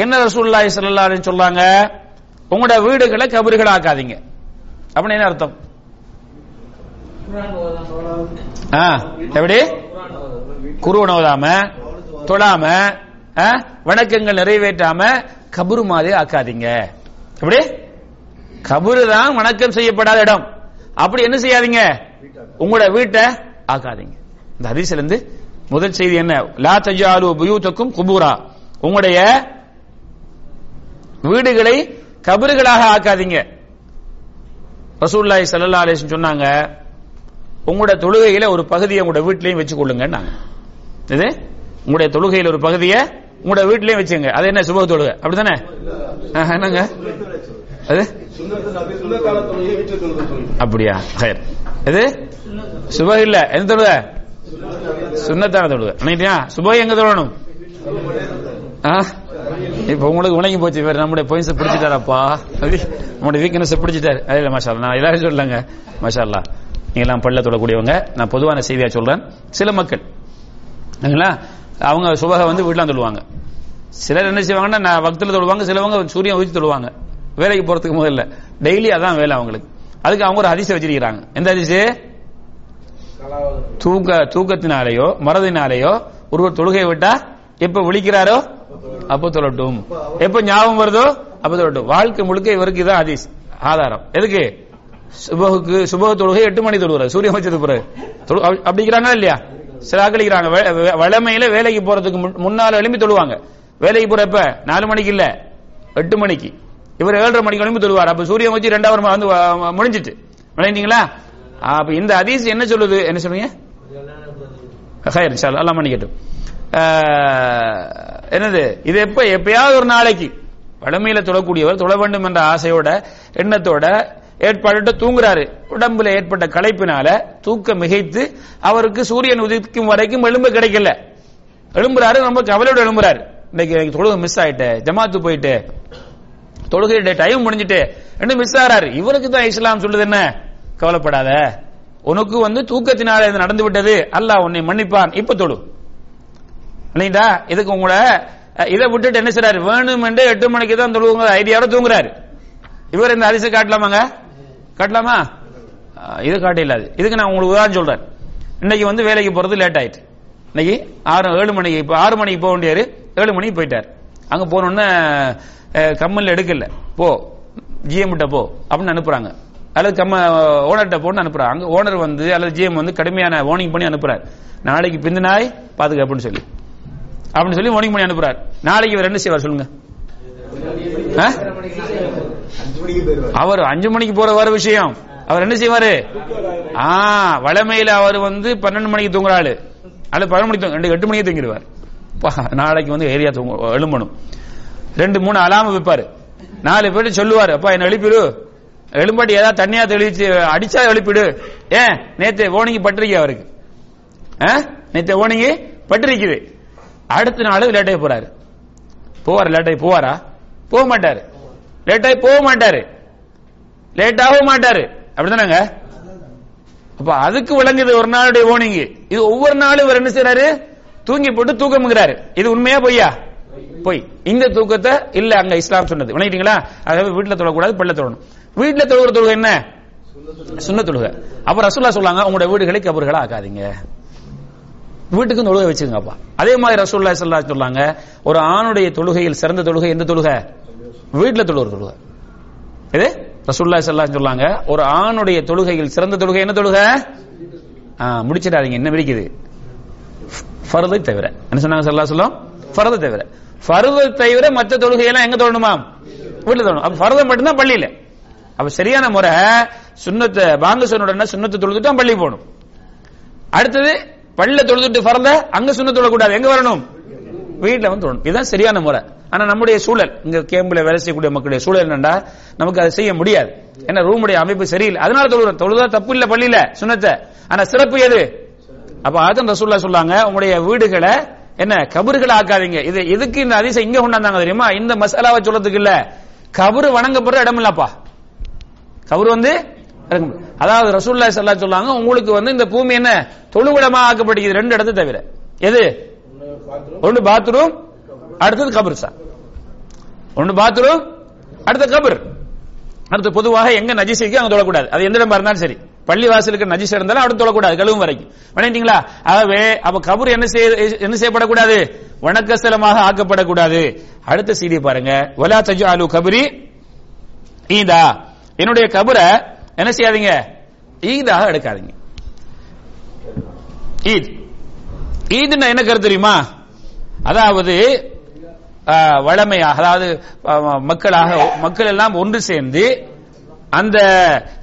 என்ன ரசூலுல்லாஹி ஸல்லல்லாஹு சொல்றாங்க சொல்லாங்க? உங்களோட வீடுகளை கபறுகள் ஆக்காதீங்க அப்படின்னு என்ன அர்த்தம்? எப்படி? குர்ஆன் ஓதாம குருவன் ஓதாம தொழாம வணக்கங்கள் நிறைவேற்றாம கபரு மாதிரி ஆக்காதீங்க. எப்படி? கபரு தான் வணக்கம் செய்யப்படாத இடம். அப்படி என்ன செய்யாதீங்க? உங்களோட வீட்டை ஆக்காதீங்க. இந்த ஹதீஸ்ல இருந்து முதல் செய்தி என்ன? லா தஜாலு புயூத்தக்கும் குபூரா. உங்களுடைய வீடுகளை கபறுகளாக ஆக்காதீங்க. ரசூல்லாய் சல்லா அலைஹி சொன்னாங்க உங்களோட தொழுகையில ஒரு பகுதியை உங்களோட வீட்லயும் வச்சு கொள்ளுங்கன்னாங்க இது? உங்களுடைய தொழுகையில ஒரு பகுதியை உங்களோட வீட்லயும் வச்சுங்க. அது என்ன சுப தொழுகை? அப்படித்தானே? என்னங்க? அது? அப்படியா இது? சுப இல்ல. எந்த தொழுகை? சுண்ணத்தான தொழுக. நினைட்டியா சுப எங்க தொழணும்? ஆ? இப்ப உங்களுக்கு உணங்கி போச்சு வேற நம்முடைய பாயிண்ட்ஸ் பிடிச்சிட்டாரப்பா. நம்முடைய வீக்னஸ் பிடிச்சிட்டாரு. அதே மாஷா நான் எல்லாரும் சொல்லலங்க மாஷா அல்லாஹ். நீங்க எல்லாம் தொடக்கூடியவங்க நான் பொதுவான செய்தியா சொல்றேன். சில மக்கள் சரிங்களா? அவங்க சுபக வந்து வீட்டுலாம் தொழுவாங்க. சிலர் என்ன செய்வாங்கன்னா நான் வக்தில் தொழுவாங்க சிலவங்க சூரியன் உதிச்சு தொழுவாங்க. வேலைக்கு போறதுக்கு முதல்ல. டெய்லி அதான் வேலை அவங்களுக்கு. அதுக்கு அவங்க ஒரு அதிசயம் வச்சிருக்கிறாங்க. எந்த அதிசயம் தூக்க தூக்கத்தினாலேயோ மறதினாலேயோ ஒருவர் தொழுகை விட்டா எப்ப விழிக்கிறாரோ? அப்ப தொழட்டும். எப்ப ஞாபகம் வருதோ? அப்ப தொழட்டும். வாழ்க்கை முழுக்க இவருக்கு இதான் ஹதீஸ் ஆதாரம். எதுக்கு? சுபகுக்கு சுபக தொழுகை எட்டு மணி தொழுகிறார் சூரியன் வச்சது பிறகு. அப்படி- அப்படிங்கிறாங்களா இல்லையா? சில ஆக்களிக்கிறாங்க வளமையில வேலைக்கு போறதுக்கு முன்- முன்னால எழுப்பி தொழுவாங்க. வேலைக்கு போறப்ப நாலு மணிக்கு இல்ல. எட்டு மணிக்கு. இவர் ஏழரை மணிக்கு எழும்பி தொழுவார். அப்ப சூரியன் வச்சு ரெண்டாவது வந்து முடிஞ்சிட்டு. விளையாண்டீங்களா அப்ப இந்த ஹதீஸ் என்ன சொல்லுது? என்ன சொல்றீங்க? ஹயர் சார் எல்லாம் பண்ணிக்கட்டும் என்னது? இது எப்ப எப்பயாவது ஒரு நாளைக்கு வளமையில தொழக்கூடியவர் தொழ வேண்டும் என்ற ஆசையோட எண்ணத்தோட ஏற்பாடு தூங்குறாரு. உடம்புல ஏற்பட்ட களைப்பினால தூக்கம் மிகைத்து அவருக்கு சூரியன் உதிக்கும் வரைக்கும் எலும்பு கிடைக்கல. எழும்புறாரு ரொம்ப கவலையோட எழும்புறாரு. இன்னைக்கு எனக்கு தொழுகை மிஸ் ஆயிட்டு ஜமாத்து போயிட்டு தொழுகை டைம் முடிஞ்சிட்டு ரெண்டு மிஸ் ஆறாரு. இவருக்கு தான் இஸ்லாம் சொல்லுது என்ன? கவலைப்படாத. உனக்கு வந்து தூக்கத்தினால இது நடந்து விட்டது அல்ல உன்னை மன்னிப்பான். இப்ப தொழு இல்லைங்களா? இதுக்கு உங்களை இதை விட்டுட்டு என்ன செய்றாரு? வேணும் என்று எட்டு மணிக்கு தான் தொழுவுங்க ஐடியாவோட தூங்குறாரு. இவர் இந்த அரிசி காட்டலாமாங்க? காட்டலாமா? இது காட்ட இல்லாது. இதுக்கு நான் உங்களுக்கு உதாரணம் சொல்றேன். இன்னைக்கு வந்து வேலைக்கு போறது லேட் ஆயிட்டு. இன்னைக்கு ஆறு ஏழு மணிக்கு இப்போ ஆறு மணிக்கு போக வேண்டியாரு ஏழு மணிக்கு போயிட்டார். அங்க போனோடனே கம்மல் எடுக்கல. போ. ஜிஎம் கிட்ட போ. அப்படின்னு அனுப்புறாங்க. அல்லது கம்ம ஓனர்கிட்ட போட்டு அனுப்புறாங்க அங்கே ஓனர் வந்து அல்லது ஜிஎம் வந்து கடுமையான வார்னிங் பண்ணி அனுப்புறாரு. நாளைக்கு பிந்தினாய் பாதுகாப்புன்னு சொல்லி. அப்படின்னு சொல்லி வார்னிங் பண்ணி அனுப்புறாரு. நாளைக்கு இவர் என்ன செய்வார் சொல்லுங்க? ஆ? அவர் அஞ்சு மணிக்கு போற வர விஷயம். அவர் என்ன செய்வாரு? ஆ வளமையில அவர் வந்து பன்னெண்டு மணிக்கு தூங்குறாரு. அல்லது பதினொன்று மணிக்கு தூங்க- ரெண்டு எட்டு மணிக்கு தூங்கிடுவார். நாளைக்கு வந்து ஏரியா தூங்க எழும்பணும். ரெண்டு மூணு அலாம வைப்பாரு. நாலு பேர் சொல்லுவாரு. அப்பா என்ன எழுப்பிடு எழும்பாட்டி ஏதாவது தண்ணியா தெளிச்சு அடிச்சா எழுப்பிடு. ஏன்? நேத்து ஓனிங்கி பட்டிருக்கே அவருக்கு. நேத்து ஓனிங்கி பட்டிருக்குது. அடுத்த நாள் லேட்டாகி போறாரு. போவார்? லேட்டாகி போவாரா? போக மாட்டாரு. லேட்டாகி போக மாட்டாரு. லேட்டாகவும் மாட்டாரு. அப்படிதானங்க? அப்ப அதுக்கு விளங்குது ஒரு நாளுடைய ஓனிங் இது ஒவ்வொரு நாளும் இவர் என்ன செய்யறாரு தூங்கி போட்டு தூக்கமுங்கிறாரு இது உண்மையா பொய்யா? பொய். இந்த தூக்கத்தை இல்ல அங்க இஸ்லாம் சொன்னது. விளங்கிட்டீங்களா? அதாவது வீட்டுல தொழக்கூடாது பள்ள தொழணும் வீட்டுல தொழுகிற தொழுகை என்ன? சுண்ண தொழுகை. அப்ப ரசூல்லா சொல்லாங்க உங்களோட வீடுகளை கபர்களா ஆக்காதீங்க. வீட்டுக்கும் தொழுகை வச்சுக்கோங்கப்பா. அதே மாதிரி ரசூல்லா சொல்லா சொல்லாங்க ஒரு ஆணுடைய தொழுகையில் சிறந்த தொழுகை எந்த தொழுகை? வீட்டுல தொழுகிற தொழுகை. இது? ரசூல்லா சொல்லா சொல்லாங்க ஒரு ஆணுடைய தொழுகையில் சிறந்த தொழுகை என்ன தொழுகை? முடிச்சிடாதீங்க என்ன பிடிக்குது? ஃபர்தை தவிர. என்ன சொன்னாங்க சொல்லா சொல்லும்? வஸல்லம் ஃபர்தை தவிர. ஃபர்தை தவிர மற்ற தொழுகையெல்லாம் எங்க தொழணுமாம்? வீட்டுல தொழணும். அப்ப ஃபர்தை மட்டும்தான் பள்ளியில. அப்ப சரியான முறை சுண்ணத்தை பாங்க சொன்ன சுண்ணத்தை தொழுதுட்டு பள்ளி போகணும். அடுத்தது பள்ளியில தொழுதுட்டு பறந்த அங்க சுண்ண தொழக்கூடாது. எங்க வரணும்? வீட்டில் வந்து தொழணும். இதுதான் சரியான முறை. ஆனா நம்முடைய சூழல் இங்க கேம்பில் வேலை செய்யக்கூடிய மக்களுடைய சூழல் என்னண்டா? நமக்கு அதை செய்ய முடியாது. ஏன்னா ரூமுடைய அமைப்பு சரியில்லை. அதனால தொழுகிறோம் தொழுதா தப்பு இல்ல பள்ளியில சுண்ணத்தை. ஆனா சிறப்பு எது? அப்ப ஆதம் ரசூல்லா சொல்லாங்க உங்களுடைய வீடுகளை என்ன கபறுகளை ஆக்காதீங்க. இது எதுக்கு இந்த அதிசயம் இங்க கொண்டாந்தாங்க தெரியுமா? இந்த மசாலாவை சொல்றதுக்கு இல்ல. கபரு வணங்கப்படுற இடம் இல்லப்பா கபர் வந்து அதாவது ரசூல்லா சல்லா சொல்லுவாங்க சொல்லாங்க உங்களுக்கு வந்து இந்த பூமி என்ன? தொழுவிடமா ஆக்கப்படுகிறது. ரெண்டு இடத்தை தவிர. எது? ஒன்று பாத்ரூம் அடுத்தது கபர் சார். ஒன்று பாத்ரூம் அடுத்த கபர். அடுத்து பொதுவாக எங்க நஜிஸ் இருக்கு அங்க தொழக்கூடாது. அது எந்த இடமா இருந்தாலும் சரி. பள்ளி வாசலுக்கு நஜிஸ் இருந்தாலும் அடுத்து தொழக்கூடாது கழுவும் வரைக்கும். விளையாண்டீங்களா ஆகவே அப்ப கபர் என்ன செய்ய என்ன செய்யப்படக்கூடாது? வணக்கஸ்தலமாக ஆக்கப்படக்கூடாது. அடுத்த சீடி பாருங்க. வலா தஜு அலு கபரி ஈதா. என்னுடைய கபரை என்ன செய்யாதீங்க? ஈதாக எடுக்காதீங்க. ஈத். ஈதுன்னா என்ன கருத்து தெரியுமா? அதாவது வளமையாக வழமையாக அதாவது மக்களாக மக்கள் எல்லாம் ஒன்று சேர்ந்து அந்த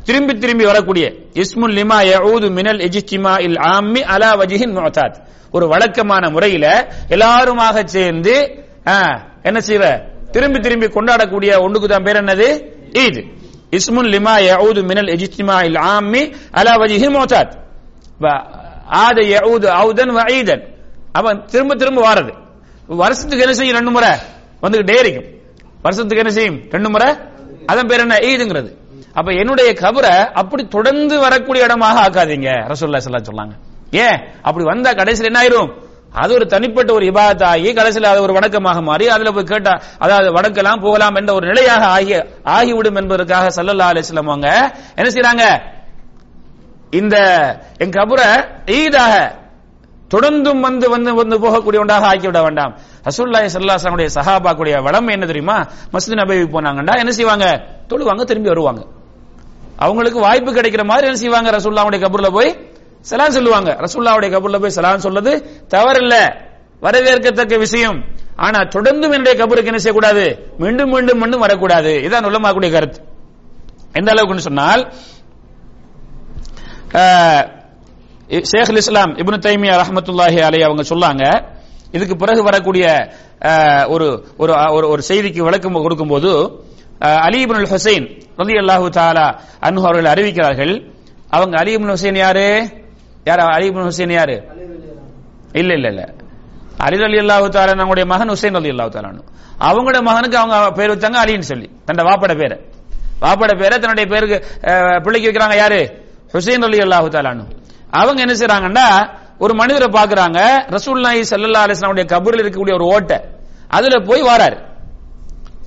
திரும்பி திரும்பி வரக்கூடிய இஸ்முல் லிமா யஊது மினல் இஜ்திமா இல் ஆம்மி அலா வஜிஹின் முஅத்தாத் ஒரு வழக்கமான முறையில எல்லாருமாக சேர்ந்து ஆஹ், என்ன செய்வ? திரும்பி திரும்பி கொண்டாடக்கூடிய ஒன்றுக்கு தான் பேர் என்னது? ஈத். اسم லிமா يعود மினல் الاجتماع العام على அலா المعتاد முஅத்தாத் ஆத யஊது அவுதன் வ ஈதன் அவன் திரும்ப திரும்ப வாரது வருஷத்துக்கு என்ன செய்யும் ரெண்டு முறை வந்துகிட்டே இருக்கும் வருஷத்துக்கு என்ன செய்யும் ரெண்டு முறை அதன் பேர் என்ன ஈதுங்கிறது அப்ப என்னுடைய கபரை அப்படி தொடர்ந்து வரக்கூடிய இடமாக ஆக்காதீங்க ரசூல்லா சொல்லாங்க ஏன் அப்படி வந்தா கடைசியில் என்ன ஆயிரும் அது ஒரு தனிப்பட்ட ஒரு இபாதத் ஆகி கடைசியில் அது ஒரு வணக்கமாக மாறி அதுல போய் கேட்டா அதாவது வணக்கலாம் போகலாம் என்ற ஒரு நிலையாக ஆகி ஆகிவிடும் என்பதற்காக சல்லல்லா அலைஹி அவங்க என்ன செய்யறாங்க இந்த என் கபரை ஈதாக தொடர்ந்தும் வந்து வந்து வந்து போகக்கூடிய ஒன்றாக ஆக்கிவிட வேண்டாம். ரசூல்லாய் சல்லாசனுடைய சஹாபாக்குடைய வளம் என்ன தெரியுமா? மஸ்ஜித் நபி போனாங்கண்டா என்ன செய்வாங்க? தொழுவாங்க திரும்பி வருவாங்க. அவங்களுக்கு வாய்ப்பு கிடைக்கிற மாதிரி என்ன செய்வாங்க? ரசூல்லாவுடைய கபூர்ல போய் சலான் சொல்லுவாங்க. ரசுல்லாவுடைய கபூர்ல போய் சலான் சொல்றது தவறில்ல. வரவேற்கத்தக்க விஷயம். ஆனா தொடர்ந்தும் என்னுடைய கபருக்கு என்ன செய்யக்கூடாது? மீண்டும் மீண்டும் மீண்டும் வரக்கூடாது. இதான் உள்ளமாக்கூடிய கருத்து. எந்த அளவுக்குன்னு சொன்னால் ஷேக் இஸ்லாம் இப்னு தைமியா ரஹமத்துல்லாஹி அலை அவங்க சொல்லாங்க. இதுக்கு பிறகு வரக்கூடிய அஹ், ஒரு ஒரு ஒரு ஒரு செய்திக்கு விளக்கம் கொடுக்கும்போது அஹ், அலி இப்னுல் ஹுசைன் ரலியல்லாஹு தாலா அன்ஹு அவர்கள் அறிவிக்கிறார்கள். அவங்க அலி இப்னு ஹுசைன் யாரு? யார்? அலி இப்னு ஹுசைன் யாரு? இல்ல இல்ல இல்ல. அலி அலி அல்லாஹு தாலா நம்முடைய மகன் ஹுசைன் அலி அல்லாஹு தாலானு அவங்களோட மகனுக்கு அவங்க பேர் வச்சாங்க அலின்னு சொல்லி. தன்னோட வாப்பட பேரை. வாப்பட பேரை தன்னுடைய பேருக்கு பிள்ளைக்கு வைக்கிறாங்க யாரு? ஹுசைன் அலி அல்லாஹு தாலானு அவங்க என்ன செய்யறாங்கன்னா ஒரு மனிதரை பாக்குறாங்க ரசூல்லாஹி ஸல்லல்லாஹு அலைஹி வஸல்லம் கபூரில் இருக்கக்கூடிய ஒரு ஓட்டை. அதுல போய் வாராரு.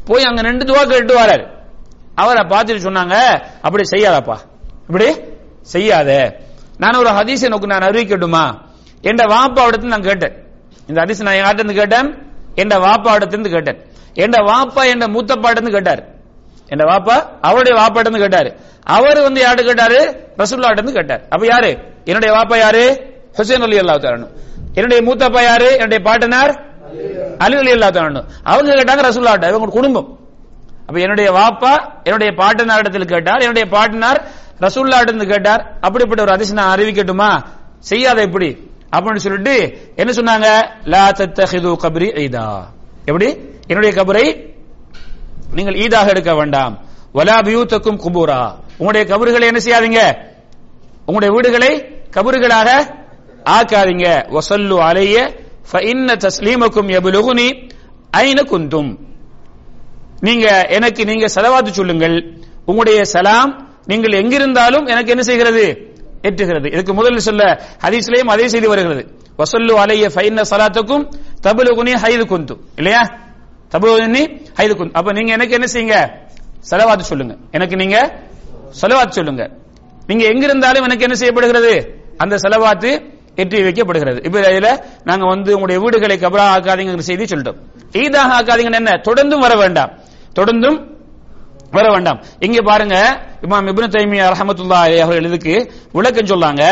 போய் அங்க ரெண்டு துவா கேட்டு வராரு. அவரை பார்த்துட்டு சொன்னாங்க அப்படி செய்யாதப்பா. இப்படி செய்யாத. நான் ஒரு ஹதீஸை நோக்கு நான் அறிவிக்கட்டுமா? என்ற வாப்பா இடத்துல நான் கேட்டேன். இந்த ஹதீஸ் நான் யார்ட்ட இருந்து கேட்டேன்? என்ற வாப்பா இடத்துல இருந்து கேட்டேன். என்ற வாப்பா என்ற மூத்தப்பா இருந்து கேட்டார். என்ற வாப்பா அவருடைய வாப்பா இருந்து கேட்டாரு. அவர் வந்து யார்ட்ட கேட்டாரு? ரசூல்லா இருந்து கேட்டார். அப்ப யாரு? என்னுடைய வாப்பா யாரு? ஹுசேன் அலி அல்லா தரணும் என்னுடைய மூத்தப்பா யாரு? என்னுடைய பாட்டனார்? அலி அலி அல்லா அவங்க கேட்டாங்க ரசூல்லாட்ட இவங்க குடும்பம். அப்ப என்னுடைய வாப்பா என்னுடைய பாட்டனார் இடத்தில் கேட்டார். என்னுடைய பாட்டனார் ரசூல்லா இருந்து கேட்டார் அப்படிப்பட்ட ஒரு அதிசயம் நான் அறிவிக்கட்டுமா? செய்யாத எப்படி? அப்படின்னு சொல்லிட்டு என்ன சொன்னாங்க? லா தத்தஹிது கப்ரி ஈதா. எப்படி? என்னுடைய கபரை நீங்கள் ஈதாக எடுக்க வேண்டாம். வலா பியூத்தக்கும் குபூரா. உங்களுடைய கபறுகளை என்ன செய்யாதீங்க? உங்களுடைய வீடுகளை கபறுகளாக ஆக்காதீங்க. வசல்லு அலைய ஃபஇன்ன தஸ்லீமக்கும் எபுலுகுனி ஐன குந்தும் நீங்க எனக்கு நீங்க செலவாத்து சொல்லுங்கள். உங்களுடைய சலாம் நீங்கள் எங்கிருந்தாலும் எனக்கு என்ன செய்கிறது? எட்டுகிறது இதுக்கு முதலில் சொல்ல ஹதீஸ்லயும் அதே செய்தி வருகிறது. வசல்லு அலைய ஃபைன சலாத்துக்கும் தபுலுகுனி ஹைது குந்து இல்லையா? தபுலுகுனி ஹைது குந்து அப்ப நீங்க எனக்கு என்ன செய்யுங்க? செலவாத்து சொல்லுங்க. எனக்கு நீங்க செலவாத்து சொல்லுங்க. நீங்க எங்கிருந்தாலும் எனக்கு என்ன செய்யப்படுகிறது? அந்த செலவாத்து எட்டி வைக்கப்படுகிறது. இப்ப இதுல நாங்க வந்து உங்களுடைய வீடுகளை கபரா ஆக்காதீங்கிற செய்தி சொல்லிட்டோம். ஈதாக ஆக்காதீங்கன்னு என்ன? தொடர்ந்தும் வர வேண்டாம். தொடர்ந்தும் வர வேண்டாம். இங்க பாருங்க இமாம் இப்னு தைமியா ரஹமத்துல்லாஹி அவர்கள் இதுக்கு விளக்கம் சொல்லாங்க.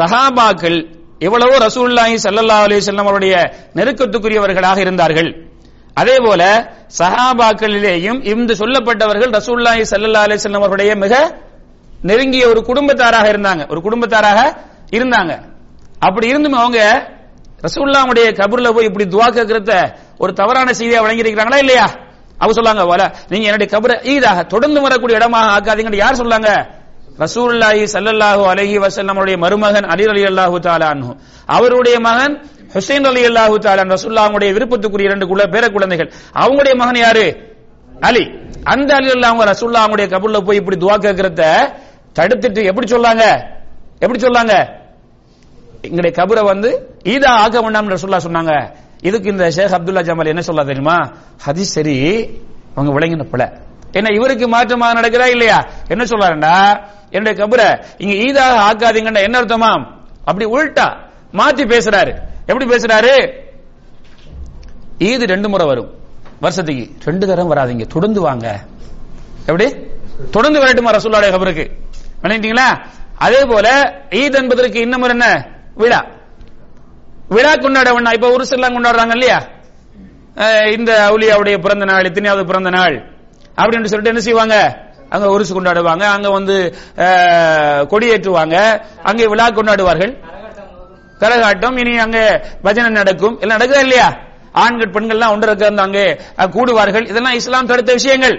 சஹாபாக்கள் எவ்வளவோ ரசூல்லாஹி சல்லா அலைஹி வஸல்லம் அவருடைய நெருக்கத்துக்குரியவர்களாக இருந்தார்கள். அதே போல சஹாபாக்களிலேயும் இந்த சொல்லப்பட்டவர்கள் ரசூல்லாஹி சல்லா அலைஹி வஸல்லம் அவருடைய மிக நெருங்கிய ஒரு குடும்பத்தாராக இருந்தாங்க. ஒரு குடும்பத்தாராக இருந்தாங்க. அப்படி இருந்தும் அவங்க ரசூல்லாவுடைய கபூர்ல போய் இப்படி துவா கேட்கறத ஒரு தவறான செய்தியா வழங்கியிருக்கிறாங்களா இல்லையா? அவங்க சொல்லாங்க வல நீங்க என்னுடைய கபரை ஈதாக தொடர்ந்து வரக்கூடிய இடமாக ஆக்காதீங்கன்னு யார் சொல்லாங்க? ரசூல்லாஹி சல்லல்லாஹு அலஹி வசல் நம்முடைய மருமகன் அலி அலி அல்லாஹு தாலான் அவருடைய மகன் ஹுசைன் ரலியல்லாஹு தாலான் ரசூல்லாவுடைய விருப்பத்துக்குரிய இரண்டு குல பேர குழந்தைகள். அவங்களுடைய மகன் யாரு? அலி. அந்த அலி அவங்க ரசூலுல்லாஹுடைய கபூர்ல போய் இப்படி துவா கேட்கறத தடுத்துட்டு எப்படி சொல்லாங்க? எப்படி சொல்லாங்க? எங்களுடைய கபரை வந்து ஈதா ஆக்க வேண்டாம் ரசூல்லா சொன்னாங்க. இதுக்கு இந்த ஷேக் அப்துல்லா ஜமால் என்ன சொல்ல தெரியுமா? ஹதீஸ் சரி அவங்க விளங்கின பிள்ளை என்ன இவருக்கு மாற்றமாக நடக்கிறா இல்லையா? என்ன சொல்றாருண்டா என்னுடைய கபரை இங்க ஈதாக ஆக்காதீங்கன்னா என்ன அர்த்தமா? அப்படி உள்டா மாத்தி பேசுறாரு. எப்படி பேசுறாரு? ஈது ரெண்டு முறை வரும் வருஷத்துக்கு. ரெண்டு தரம் வராதீங்க தொடர்ந்து வாங்க. எப்படி? தொடர்ந்து வரட்டுமா ரசூல்லாடைய கபருக்கு? நினைட்டீங்களா அதே போல ஈத் என்பதற்கு இன்னும் என்ன? விழா. விழா கொண்டாட வேண்டாம் இப்ப ஒரு சிலாம் கொண்டாடுறாங்க இல்லையா? இந்த அவுலியாவுடைய பிறந்த நாள் இத்தனையாவது பிறந்த நாள் அப்படின்னு சொல்லிட்டு என்ன செய்வாங்க? அங்க உருசு கொண்டாடுவாங்க. அங்க வந்து கொடியேற்றுவாங்க. அங்கே விழா கொண்டாடுவார்கள். கரகாட்டம் இனி அங்க பஜனை நடக்கும். எல்லாம் நடக்குதா இல்லையா? ஆண்கள் பெண்கள்லாம் ஒன்று சேர்ந்து அங்கே கூடுவார்கள். இதெல்லாம் இஸ்லாம் தடுத்த விஷயங்கள்.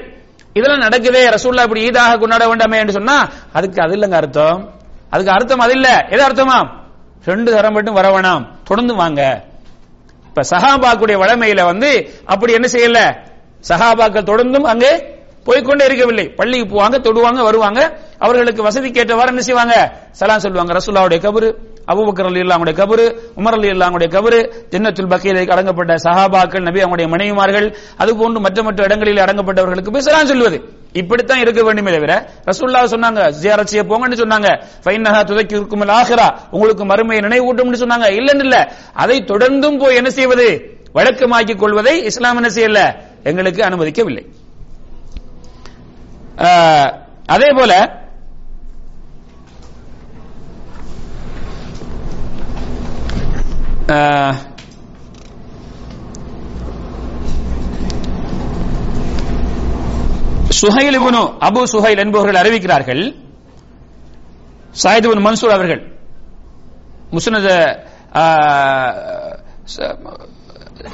இதெல்லாம் நடக்குதே. ரசூல்லா இப்படி ஈதாக கொண்டாட வேண்டாமே என்று சொன்னா அதுக்கு அது இல்லைங்க அர்த்தம். அதுக்கு அர்த்தம் அது இல்ல. எது அர்த்தமா? ரெண்டு தரம் மட்டும் வர வேணாம். தொடர்ந்து வாங்க. இப்ப சஹாபாக்குடைய வளமையில வந்து அப்படி என்ன செய்யல? சஹாபாக்கள் தொடர்ந்தும் அங்கு போய்க்கொண்டே இருக்கவில்லை. பள்ளிக்கு போவாங்க தொடுவாங்க வருவாங்க. அவர்களுக்கு வசதி கேட்டவாறு என்ன செய்வாங்க? சலாம் சொல்லுவாங்க ரசூல்லாவுடைய கபரு. அபுபக்கர் அலி அல்லாவுடைய கபரு உமர் அலி அல்லாவுடைய கபரு ஜென்னத்துல் பக்கீரை அடங்கப்பட்ட சஹாபாக்கள் நபி அவங்களுடைய மனைவிமார்கள் அது போன்று மற்ற மற்ற இடங்களில் அடங்கப்பட்டவர்களுக்கு பேசலாம் சொல்வது இப்படித்தான் இருக்க வேண்டுமே தவிர ரசூல்லா சொன்னாங்க ஜியாரத் செய்ய போங்கன்னு சொன்னாங்க. ஃபைனஹா துதைக்கு இருக்கும் ஆகிறா உங்களுக்கு மறுமையை நினைவூட்டும்னு சொன்னாங்க. இல்லன்னு இல்ல. அதை தொடர்ந்தும் போய் என்ன செய்வது? வழக்கமாக்கிக் கொள்வதை இஸ்லாம் என்ன செய்யல? எங்களுக்கு அனுமதிக்கவில்லை. ஆஹ், அதே போல சுஹைல் இபுனு அபு சுஹைல் என்பவர்கள் அறிவிக்கிறார்கள். சாயிது மன்சூர் அவர்கள் முஸ்னத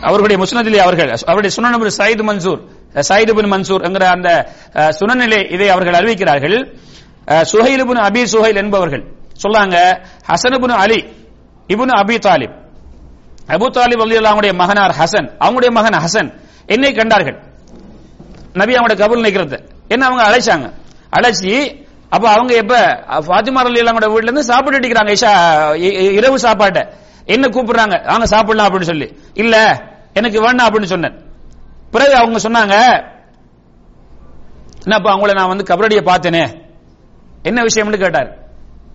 அவர்களுடைய முஸ்னதிலே அவர்கள் அவருடைய சுனநபர் சாயிது மன்சூர் சாயிது பின் மன்சூர் என்கிற அந்த சுனநிலை இதை அவர்கள் அறிவிக்கிறார்கள். சுஹைல் இபுன் அபி சுஹைல் என்பவர்கள் சொல்லாங்க ஹசன் இபுன் அலி இபுன் அபி தாலிப். அபு தாலிப் அவங்களுடைய மகனார் ஹசன். அவங்களுடைய மகன் ஹசன். என்னை கண்டார்கள். நபி அவங்களோட கபூல் நிக்கிறது என்ன அவங்க அழைச்சாங்க? அழைச்சி அப்ப அவங்க எப்ப ஃபாத்திமா அலி அவங்களோட வீட்ல இருந்து சாப்பிட்டு இருக்கிறாங்க இஷா இ- இரவு சாப்பாட்டை. என்ன கூப்பிடுறாங்க? வாங்க சாப்பிடலாம் அப்படின்னு சொல்லி. இல்ல எனக்கு வேண்டாம் அப்படின்னு சொன்னேன். பிறகு அவங்க சொன்னாங்க என்னப்பா அவங்கள நான் வந்து கபரடியை பார்த்தேனே. என்ன விஷயம்னு கேட்டார்.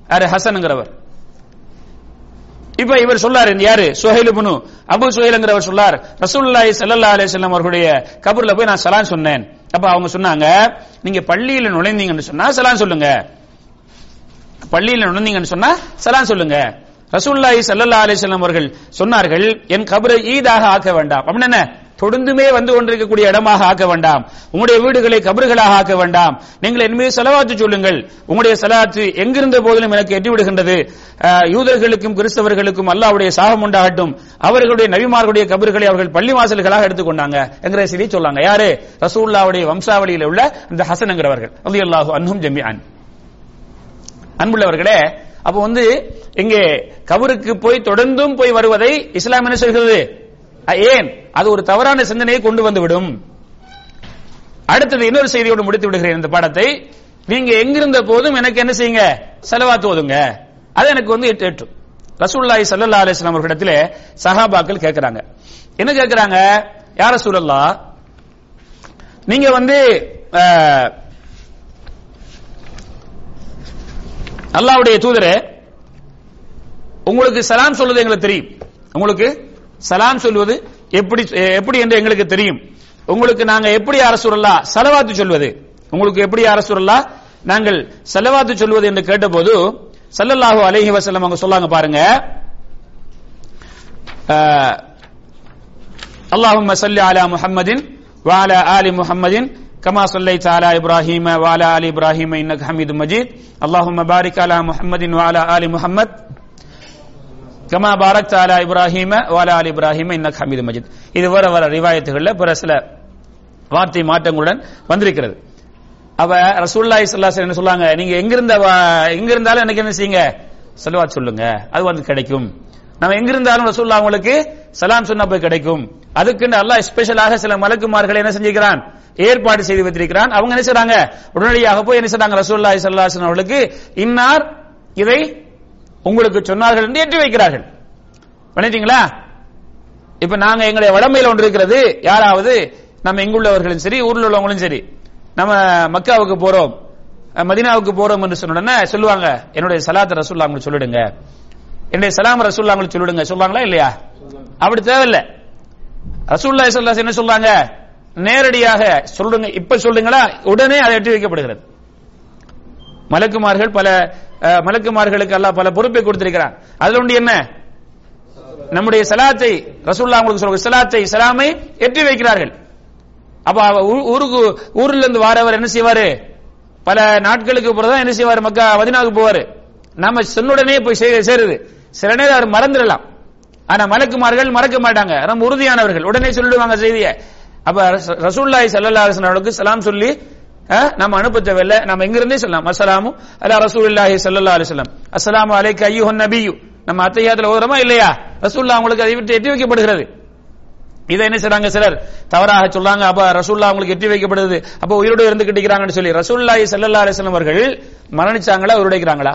யாரு? ஹசனுங்கிறவர். இப்ப இவர் சொல்லார் யாரு? சுஹைல் புனு அபு சுஹைலுங்கிறவர் சொல்லார். ரசூல்லாய் சல்லா அலைஹி அவர்களுடைய கபூர்ல போய் நான் சலான் சொன்னேன். அப்ப அவங்க சொன்னாங்க நீங்க பள்ளியில நுழைந்தீங்கன்னு சொன்னா சலான் சொல்லுங்க. பள்ளியில நுழைந்தீங்கன்னு சொன்னா சலான் சொல்லுங்க. ரசூல்லாய் சல்லா அலைஹி அவர்கள் சொன்னார்கள் என் கபரை ஈதாக ஆக்க வேண்டாம். அப்படின்னு என்ன? தொடர்ந்துமே வந்து கொண்டிருக்கக்கூடிய இடமாக ஆக்க வேண்டாம். உங்களுடைய வீடுகளை கபறுகளாக ஆக்க வேண்டாம். நீங்கள் என் மீது செலவாத்து சொல்லுங்கள். உங்களுடைய செலவாத்து எங்கிருந்த போதிலும் எனக்கு எட்டி விடுகின்றது யூதர்களுக்கும் கிறிஸ்தவர்களுக்கும் அல்லாவுடைய சாகம் உண்டாகட்டும். அவர்களுடைய நபிமார்களுடைய கபறுகளை அவர்கள் பள்ளி வாசல்களாக எடுத்துக்கொண்டாங்க என்கிற செய்தி சொல்லாங்க. யாரு? ரசூல்லாவுடைய வம்சாவளியில் உள்ள இந்த ஹசன்ங்கிறவர்கள் ரலியல்லாஹு அன்ஹும் ஜமீஅன். அன்புள்ளவர்களே அப்ப வந்து இங்கே கபருக்கு போய் தொடர்ந்தும் போய் வருவதை இஸ்லாம் என்ன சொல்கிறது ஏன்? அது ஒரு தவறான சிந்தனையை கொண்டு வந்து விடும் அடுத்தது இன்னொரு செய்தியோடு முடித்து விடுகிறேன் இந்த பாடத்தை. நீங்க எங்கிருந்த போதும் எனக்கு என்ன செய்யுங்க? செலவாத்து ஓதுங்க. அது எனக்கு வந்து எட்டு ரசூல்லாய் சல்லா அலிஸ்லாம் அலைஹி சஹாபாக்கள் கேட்கறாங்க. என்ன கேட்கிறாங்க? யார சூழல்லா நீங்க வந்து அஹ், தூதரே உங்களுக்கு சலாம் சொல்றது எங்களுக்கு தெரியும். உங்களுக்கு? சலாம் சொல்வது எப்படி எப்படி என்று எங்களுக்கு தெரியும் உங்களுக்கு நாங்க எப்படி அரசுரல்லா சலவாத்து சொல்வது உங்களுக்கு எப்படி அரசுரல்லா நாங்கள் செலவாத்து சொல்வது என்று கேட்டபோது ஸல்லல்லாஹு அலைஹி வஸல்லம் அவங்க சொல்லாங்க பாருங்க அஹ், اللهم صل على محمد وعلى آل محمد كما صليت على إبراهيم وعلى آل إبراهيم إنك حميد مجيد اللهم بارك على محمد وعلى آل محمد கமா பாரக் தாலா இப்ராஹிம வாலா அலி இப்ராஹிம இன்ன ஹமீது மஜித். இது வர வர ரிவாயத்துகளில் பிற சில வார்த்தை மாற்றங்களுடன் வந்திருக்கிறது. அவ ரசூல்லா இஸ்லாஸ் என்ன சொல்லாங்க நீங்க எங்கிருந்த எங்க இருந்தாலும் எனக்கு என்ன செய்யுங்க? செலவாத் சொல்லுங்க. அது வந்து கிடைக்கும். நம்ம எங்கிருந்தாலும் ரசூல்லா அவங்களுக்கு சலாம் சொன்னா போய் கிடைக்கும். அதுக்குன்னு அல்லாஹ் ஸ்பெஷலாக சில மலக்குமார்களை என்ன செஞ்சுக்கிறான்? ஏற்பாடு செய்து வைத்திருக்கிறான். அவங்க என்ன செய்றாங்க? உடனடியாக போய் என்ன செய்றாங்க? ரசூல்லா சல்லாசன் அவர்களுக்கு இன்னார் இதை உங்களுக்கு சொன்னார்கள் என்று எட்டி வைக்கிறார்கள். பண்ணிட்டீங்களா? இப்ப நாங்க எங்களுடைய வடமையில ஒன்று இருக்கிறது. யாராவது நம்ம இங்குள்ளவர்களும் சரி ஊர்ல உள்ளவங்களும் சரி நம்ம மக்காவுக்கு போறோம் மதினாவுக்கு போறோம் என்று சொன்ன உடனே சொல்லுவாங்க என்னுடைய சலாத் ரசூல்லா உங்களுக்கு சொல்லிடுங்க. என்னுடைய சலாம் ரசூல்லா உங்களுக்கு சொல்லிடுங்க. சொல்லுவாங்களா இல்லையா? அப்படி தேவையில்லை. ரசூல்லா என்ன சொல்றாங்க? நேரடியாக சொல்லுங்க இப்ப சொல்லுங்களா? உடனே அதை எட்டி வைக்கப்படுகிறது. மலக்குமார்கள் பல அஹ், மலக்குமார்களுக்கு அல்லாஹ் பல பொறுப்பை கொடுத்திருக்கிறான் அதுல ஒன்று என்ன? நம்முடைய சலாத்தை ரசூல்லா உங்களுக்கு சொல்ற சலாத்தை சலாமை எட்டி வைக்கிறார்கள். அப்ப அவ ஊ- ஊருக்கு ஊர்ல இருந்து வாரவர் என்ன செய்வாரு? பல நாட்களுக்கு பிறகுதான் என்ன செய்வாரு? மக்கா மதினாவுக்கு போவாரு. நாம சொன்னுடனே போய் சேருது. சில நேரம் அவர் மறந்துடலாம். ஆனா மலக்குமார்கள் மறக்க மாட்டாங்க. ரொம்ப உறுதியானவர்கள். உடனே சொல்லிடுவாங்க செய்தியை. அப்ப ரசூல்லாய் சல்லா ஸல்லல்லாஹு சலாம் சொல்லி நம்ம அனுப்ப தேவையில்ல நம்ம எங்கிருந்தே சொல்லலாம். அஸ்ஸலாமு அல்ல ரசூல்லாஹி சல்லா அலைஹி வஸல்லம். அஸ்ஸலாமு அலைக்க நபியு. நம்ம அத்தையாத்துல ஓதுறோமா இல்லையா? ரசூல்லா உங்களுக்கு அதை விட்டு எட்டி வைக்கப்படுகிறது. இதை என்ன செய்றாங்க சிலர்? தவறாக சொல்றாங்க அப்ப ரசூல்லா அவங்களுக்கு எட்டி வைக்கப்படுது அப்ப உயிரோடு இருந்து கிட்டிக்கிறாங்கன்னு சொல்லி. ரசூல்லாஹி சல்லா அலைஹி அவர்கள் மரணிச்சாங்களா? உருடைக்கிறாங்களா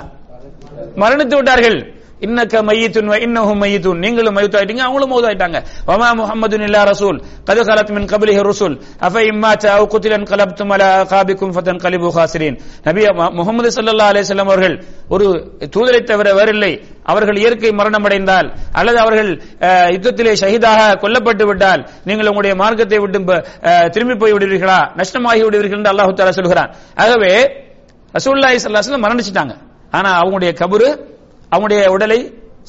மரணித்து விட்டார்கள். இன்னக்க மையத்துன் இன்னஹும் மையத்துன். நீங்களும் மய்யத்தாயிட்டீங்க அவங்களும் மௌதாயிட்டாங்க வமா முஹம்மதுன் இல்லா ரசூல். கது கலத் மின் கபிலிஹி ருசுல். அஃப இம்மா சாவு குத்திலன் கலப்தும் அலா காபிக்கும் ஃபதன் கலிபு ஹாசிரின். நபி முகமது ஸல்லல்லாஹு அலைஹி வஸல்லம் அவர்கள் ஒரு தூதரை தவிர வேறில்லை. அவர்கள் இயற்கை மரணம் அடைந்தால் அல்லது அவர்கள் யுத்தத்திலே ஷஹீதாக கொல்லப்பட்டு விட்டால் நீங்கள் உங்களுடைய மார்க்கத்தை விட்டு திரும்பி போய் விடுவீர்களா? நஷ்டமாகி விடுவீர்கள் என்று அல்லாஹு தாலா சொல்கிறான். ஆகவே ரசூல்லாய் ஸல்லல்லாஹு மரணிச்சிட்டாங்க. ஆனா அவங்களுடைய கபரு அவங்களுடைய உடலை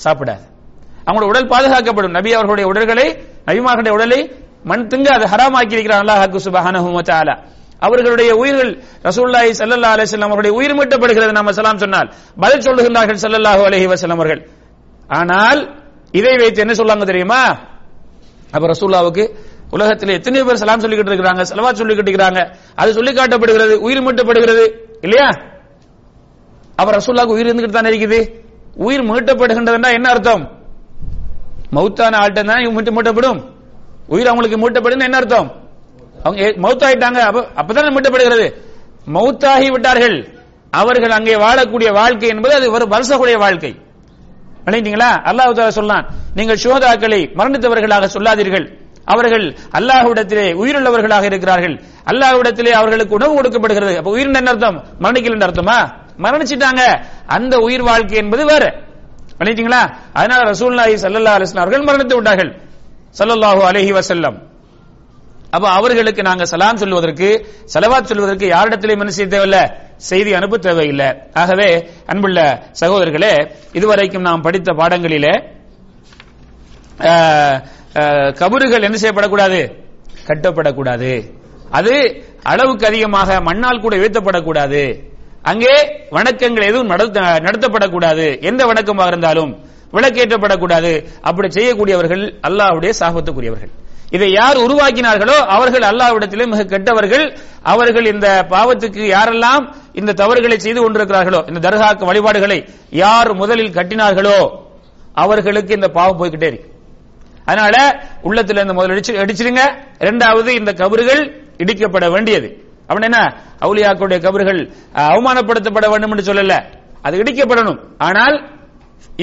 சாப்பிடாது. அவங்களுடைய உடல் பாதுகாக்கப்படும். நபி அவர்களுடைய உடல்களை நபிமார்களுடைய உடலை மண் திங்க அது ஹராமாக்கி இருக்கிறார் அல்லாஹ் சுபஹானஹு அவர்களுடைய உயிர்கள் ரசூலுல்லாஹி ஸல்லல்லாஹு அலைஹி வஸல்லம் அவருடைய உயிர் மீட்டப்படுகிறது. நம்ம சலாம் சொன்னால் பதில் சொல்லுகின்றார்கள் சல்லல்லாஹு அலைஹி வஸல்லம் அவர்கள். ஆனால் இதை வைத்து என்ன சொல்லாங்க தெரியுமா? அப்ப ரசூல்லாவுக்கு உலகத்தில் எத்தனை பேர் சலாம் சொல்லிக்கிட்டு இருக்கிறாங்க செலவா சொல்லிக்கிட்டு இருக்கிறாங்க. அது சொல்லி காட்டப்படுகிறது உயிர் மீட்டப்படுகிறது இல்லையா? அப்ப ரசூல்லாவுக்கு உயிர் இருந்துகிட்டு தானே இருக்குது? உயிர் மீட்டப்படுகின்றதுன்னா என்ன அர்த்தம்? மௌத்தான ஆள்கிட்ட தான் இவங்க மீட்டப்படும். உயிர் அவங்களுக்கு மூட்டப்படும் என்ன அர்த்தம்? அவங்க மௌத்தாயிட்டாங்க. அப்ப மீட்டப்படுகிறது. மௌத்தாகி விட்டார்கள் அவர்கள் அங்கே வாழக்கூடிய வாழ்க்கை என்பது அது ஒரு வருஷக்கூடிய வாழ்க்கை. விளைந்தீங்களா அல்லாஹ் தாலா சொன்னான் நீங்கள் சோதாக்களை மரணித்தவர்களாக சொல்லாதீர்கள். அவர்கள் அல்லாஹ்விடத்திலே உயிருள்ளவர்களாக இருக்கிறார்கள். அல்லாஹ்விடத்திலே அவர்களுக்கு உணவு கொடுக்கப்படுகிறது. அப்ப உயிர் என்ன அர்த்தம்? மரணிக்கல அர்த்தமா? மரணிச்சிட்டாங்க. அந்த உயிர் வாழ்க்கை என்பது வேற. பண்ணிட்டீங்களா? அதனால ரசூலுல்லாஹி ஸல்லல்லாஹு அலைஹி வஸல்லம் அவர்கள் மரணித்து விட்டார்கள். சல்லல்லாஹு அலஹி வசல்லம் அப்ப அவர்களுக்கு நாங்க சலாம் சொல்வதற்கு செலவாத் சொல்வதற்கு யாரிடத்திலும் என்ன செய்ய தேவையில்ல? செய்தி அனுப்ப தேவையில்லை. ஆகவே அன்புள்ள சகோதரர்களே இதுவரைக்கும் நாம் படித்த பாடங்களிலே கபறுகள் என்ன செய்யப்படக்கூடாது? கட்டப்படக்கூடாது. அது அளவுக்கு அதிகமாக மண்ணால் கூட வீழ்த்தப்படக்கூடாது. அங்கே வணக்கங்கள் எதுவும் நடத்த- நடத்தப்படக்கூடாது. எந்த வணக்கமாக இருந்தாலும் விளக்கேற்றப்படக்கூடாது. அப்படி செய்யக்கூடியவர்கள் அல்லாஹ்வுடைய சாபத்துக்குரியவர்கள். இதை யார் உருவாக்கினார்களோ அவர்கள் அல்லாஹ்விடத்திலே மிக கெட்டவர்கள். அவர்கள் இந்த பாவத்துக்கு யாரெல்லாம் இந்த தவறுகளை செய்து கொண்டிருக்கிறார்களோ இந்த தர்காக்கு வழிபாடுகளை யார் முதலில் கட்டினார்களோ அவர்களுக்கு இந்த பாவம் போய்கிட்டே இருக்கு. அதனால உள்ளத்துல இந்த முதல் அடிச்சிருங்க இரண்டாவது இந்த கபறுகள் இடிக்கப்பட வேண்டியது. அவன் என்ன? அவுலியாக்களுடைய கபர்கள் அவமானப்படுத்தப்பட வேண்டும் என்று சொல்லல. அது இடிக்கப்படணும். ஆனால்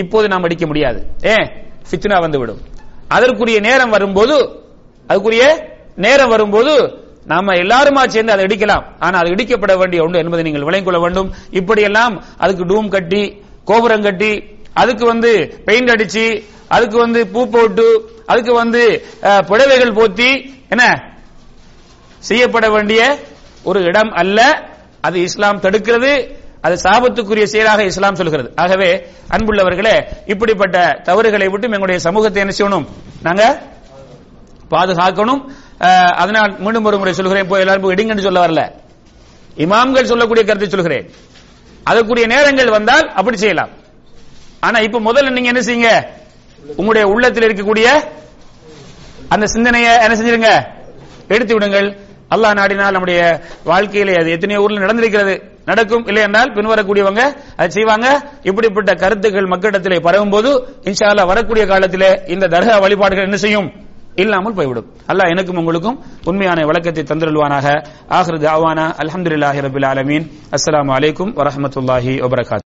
இப்போது நாம் அடிக்க முடியாது. ஏன் ஃபித்னா வந்துவிடும். அதற்குரிய நேரம் வரும்போது அதுக்குரிய நேரம் வரும்போது நாம எல்லாருமா சேர்ந்து அதை இடிக்கலாம். ஆனா அது இடிக்கப்பட வேண்டிய ஒன்று என்பதை நீங்கள் விளங்கிக் கொள்ள வேண்டும். இப்படியெல்லாம் அதுக்கு டூம் கட்டி கோபுரம் கட்டி அதுக்கு வந்து பெயிண்ட் அடிச்சு அதுக்கு வந்து பூ போட்டு அதுக்கு வந்து புடவைகள் போத்தி என்ன? செய்யப்பட வேண்டிய ஒரு இடம் அல்ல அது இஸ்லாம் தடுக்கிறது அது சாபத்துக்குரிய செயலாக இஸ்லாம் சொல்கிறது. ஆகவே அன்புள்ளவர்களே இப்படிப்பட்ட தவறுகளை விட்டு எங்களுடைய சமூகத்தை என்ன செய்யணும்? நாங்க பாதுகாக்கணும். அஹ், அதனால் மீண்டும் ஒரு முறை சொல்கிறேன் போய் எல்லாரும் போய் இடிங்கன்னு சொல்ல வரல. இமாம்கள் சொல்லக்கூடிய கருத்தை சொல்கிறேன். அதற்குரிய நேரங்கள் வந்தால் அப்படி செய்யலாம். ஆனா இப்ப முதல்ல நீங்க என்ன செய்யுங்க? உங்களுடைய உள்ளத்தில் இருக்கக்கூடிய அந்த சிந்தனையை என்ன செஞ்சிருங்க? எடுத்து விடுங்கள். அல்லாஹ் நாடினால் நம்முடைய வாழ்க்கையிலே அது எத்தனையோ ஊர்ல நடந்திருக்கிறது. நடக்கும் இல்லை என்றால் பின்வரக்கூடியவங்க அதை செய்வாங்க. இப்படிப்பட்ட கருத்துக்கள் மக்களிடத்திலே பரவும் போது இன்ஷால்லா வரக்கூடிய காலத்திலே இந்த தர்கா வழிபாடுகள் என்ன செய்யும்? இல்லாமல் போய்விடும். அல்லாஹ் எனக்கும் உங்களுக்கும் உண்மையான விளக்கத்தை தந்திருவானாக ஆஹிரு தாவானா அலமதுல்லாஹி ரபில் ஆலமீன். அஸ்லாம் அலைக்கும் வரமத்துல்லாஹி வபரகாத்.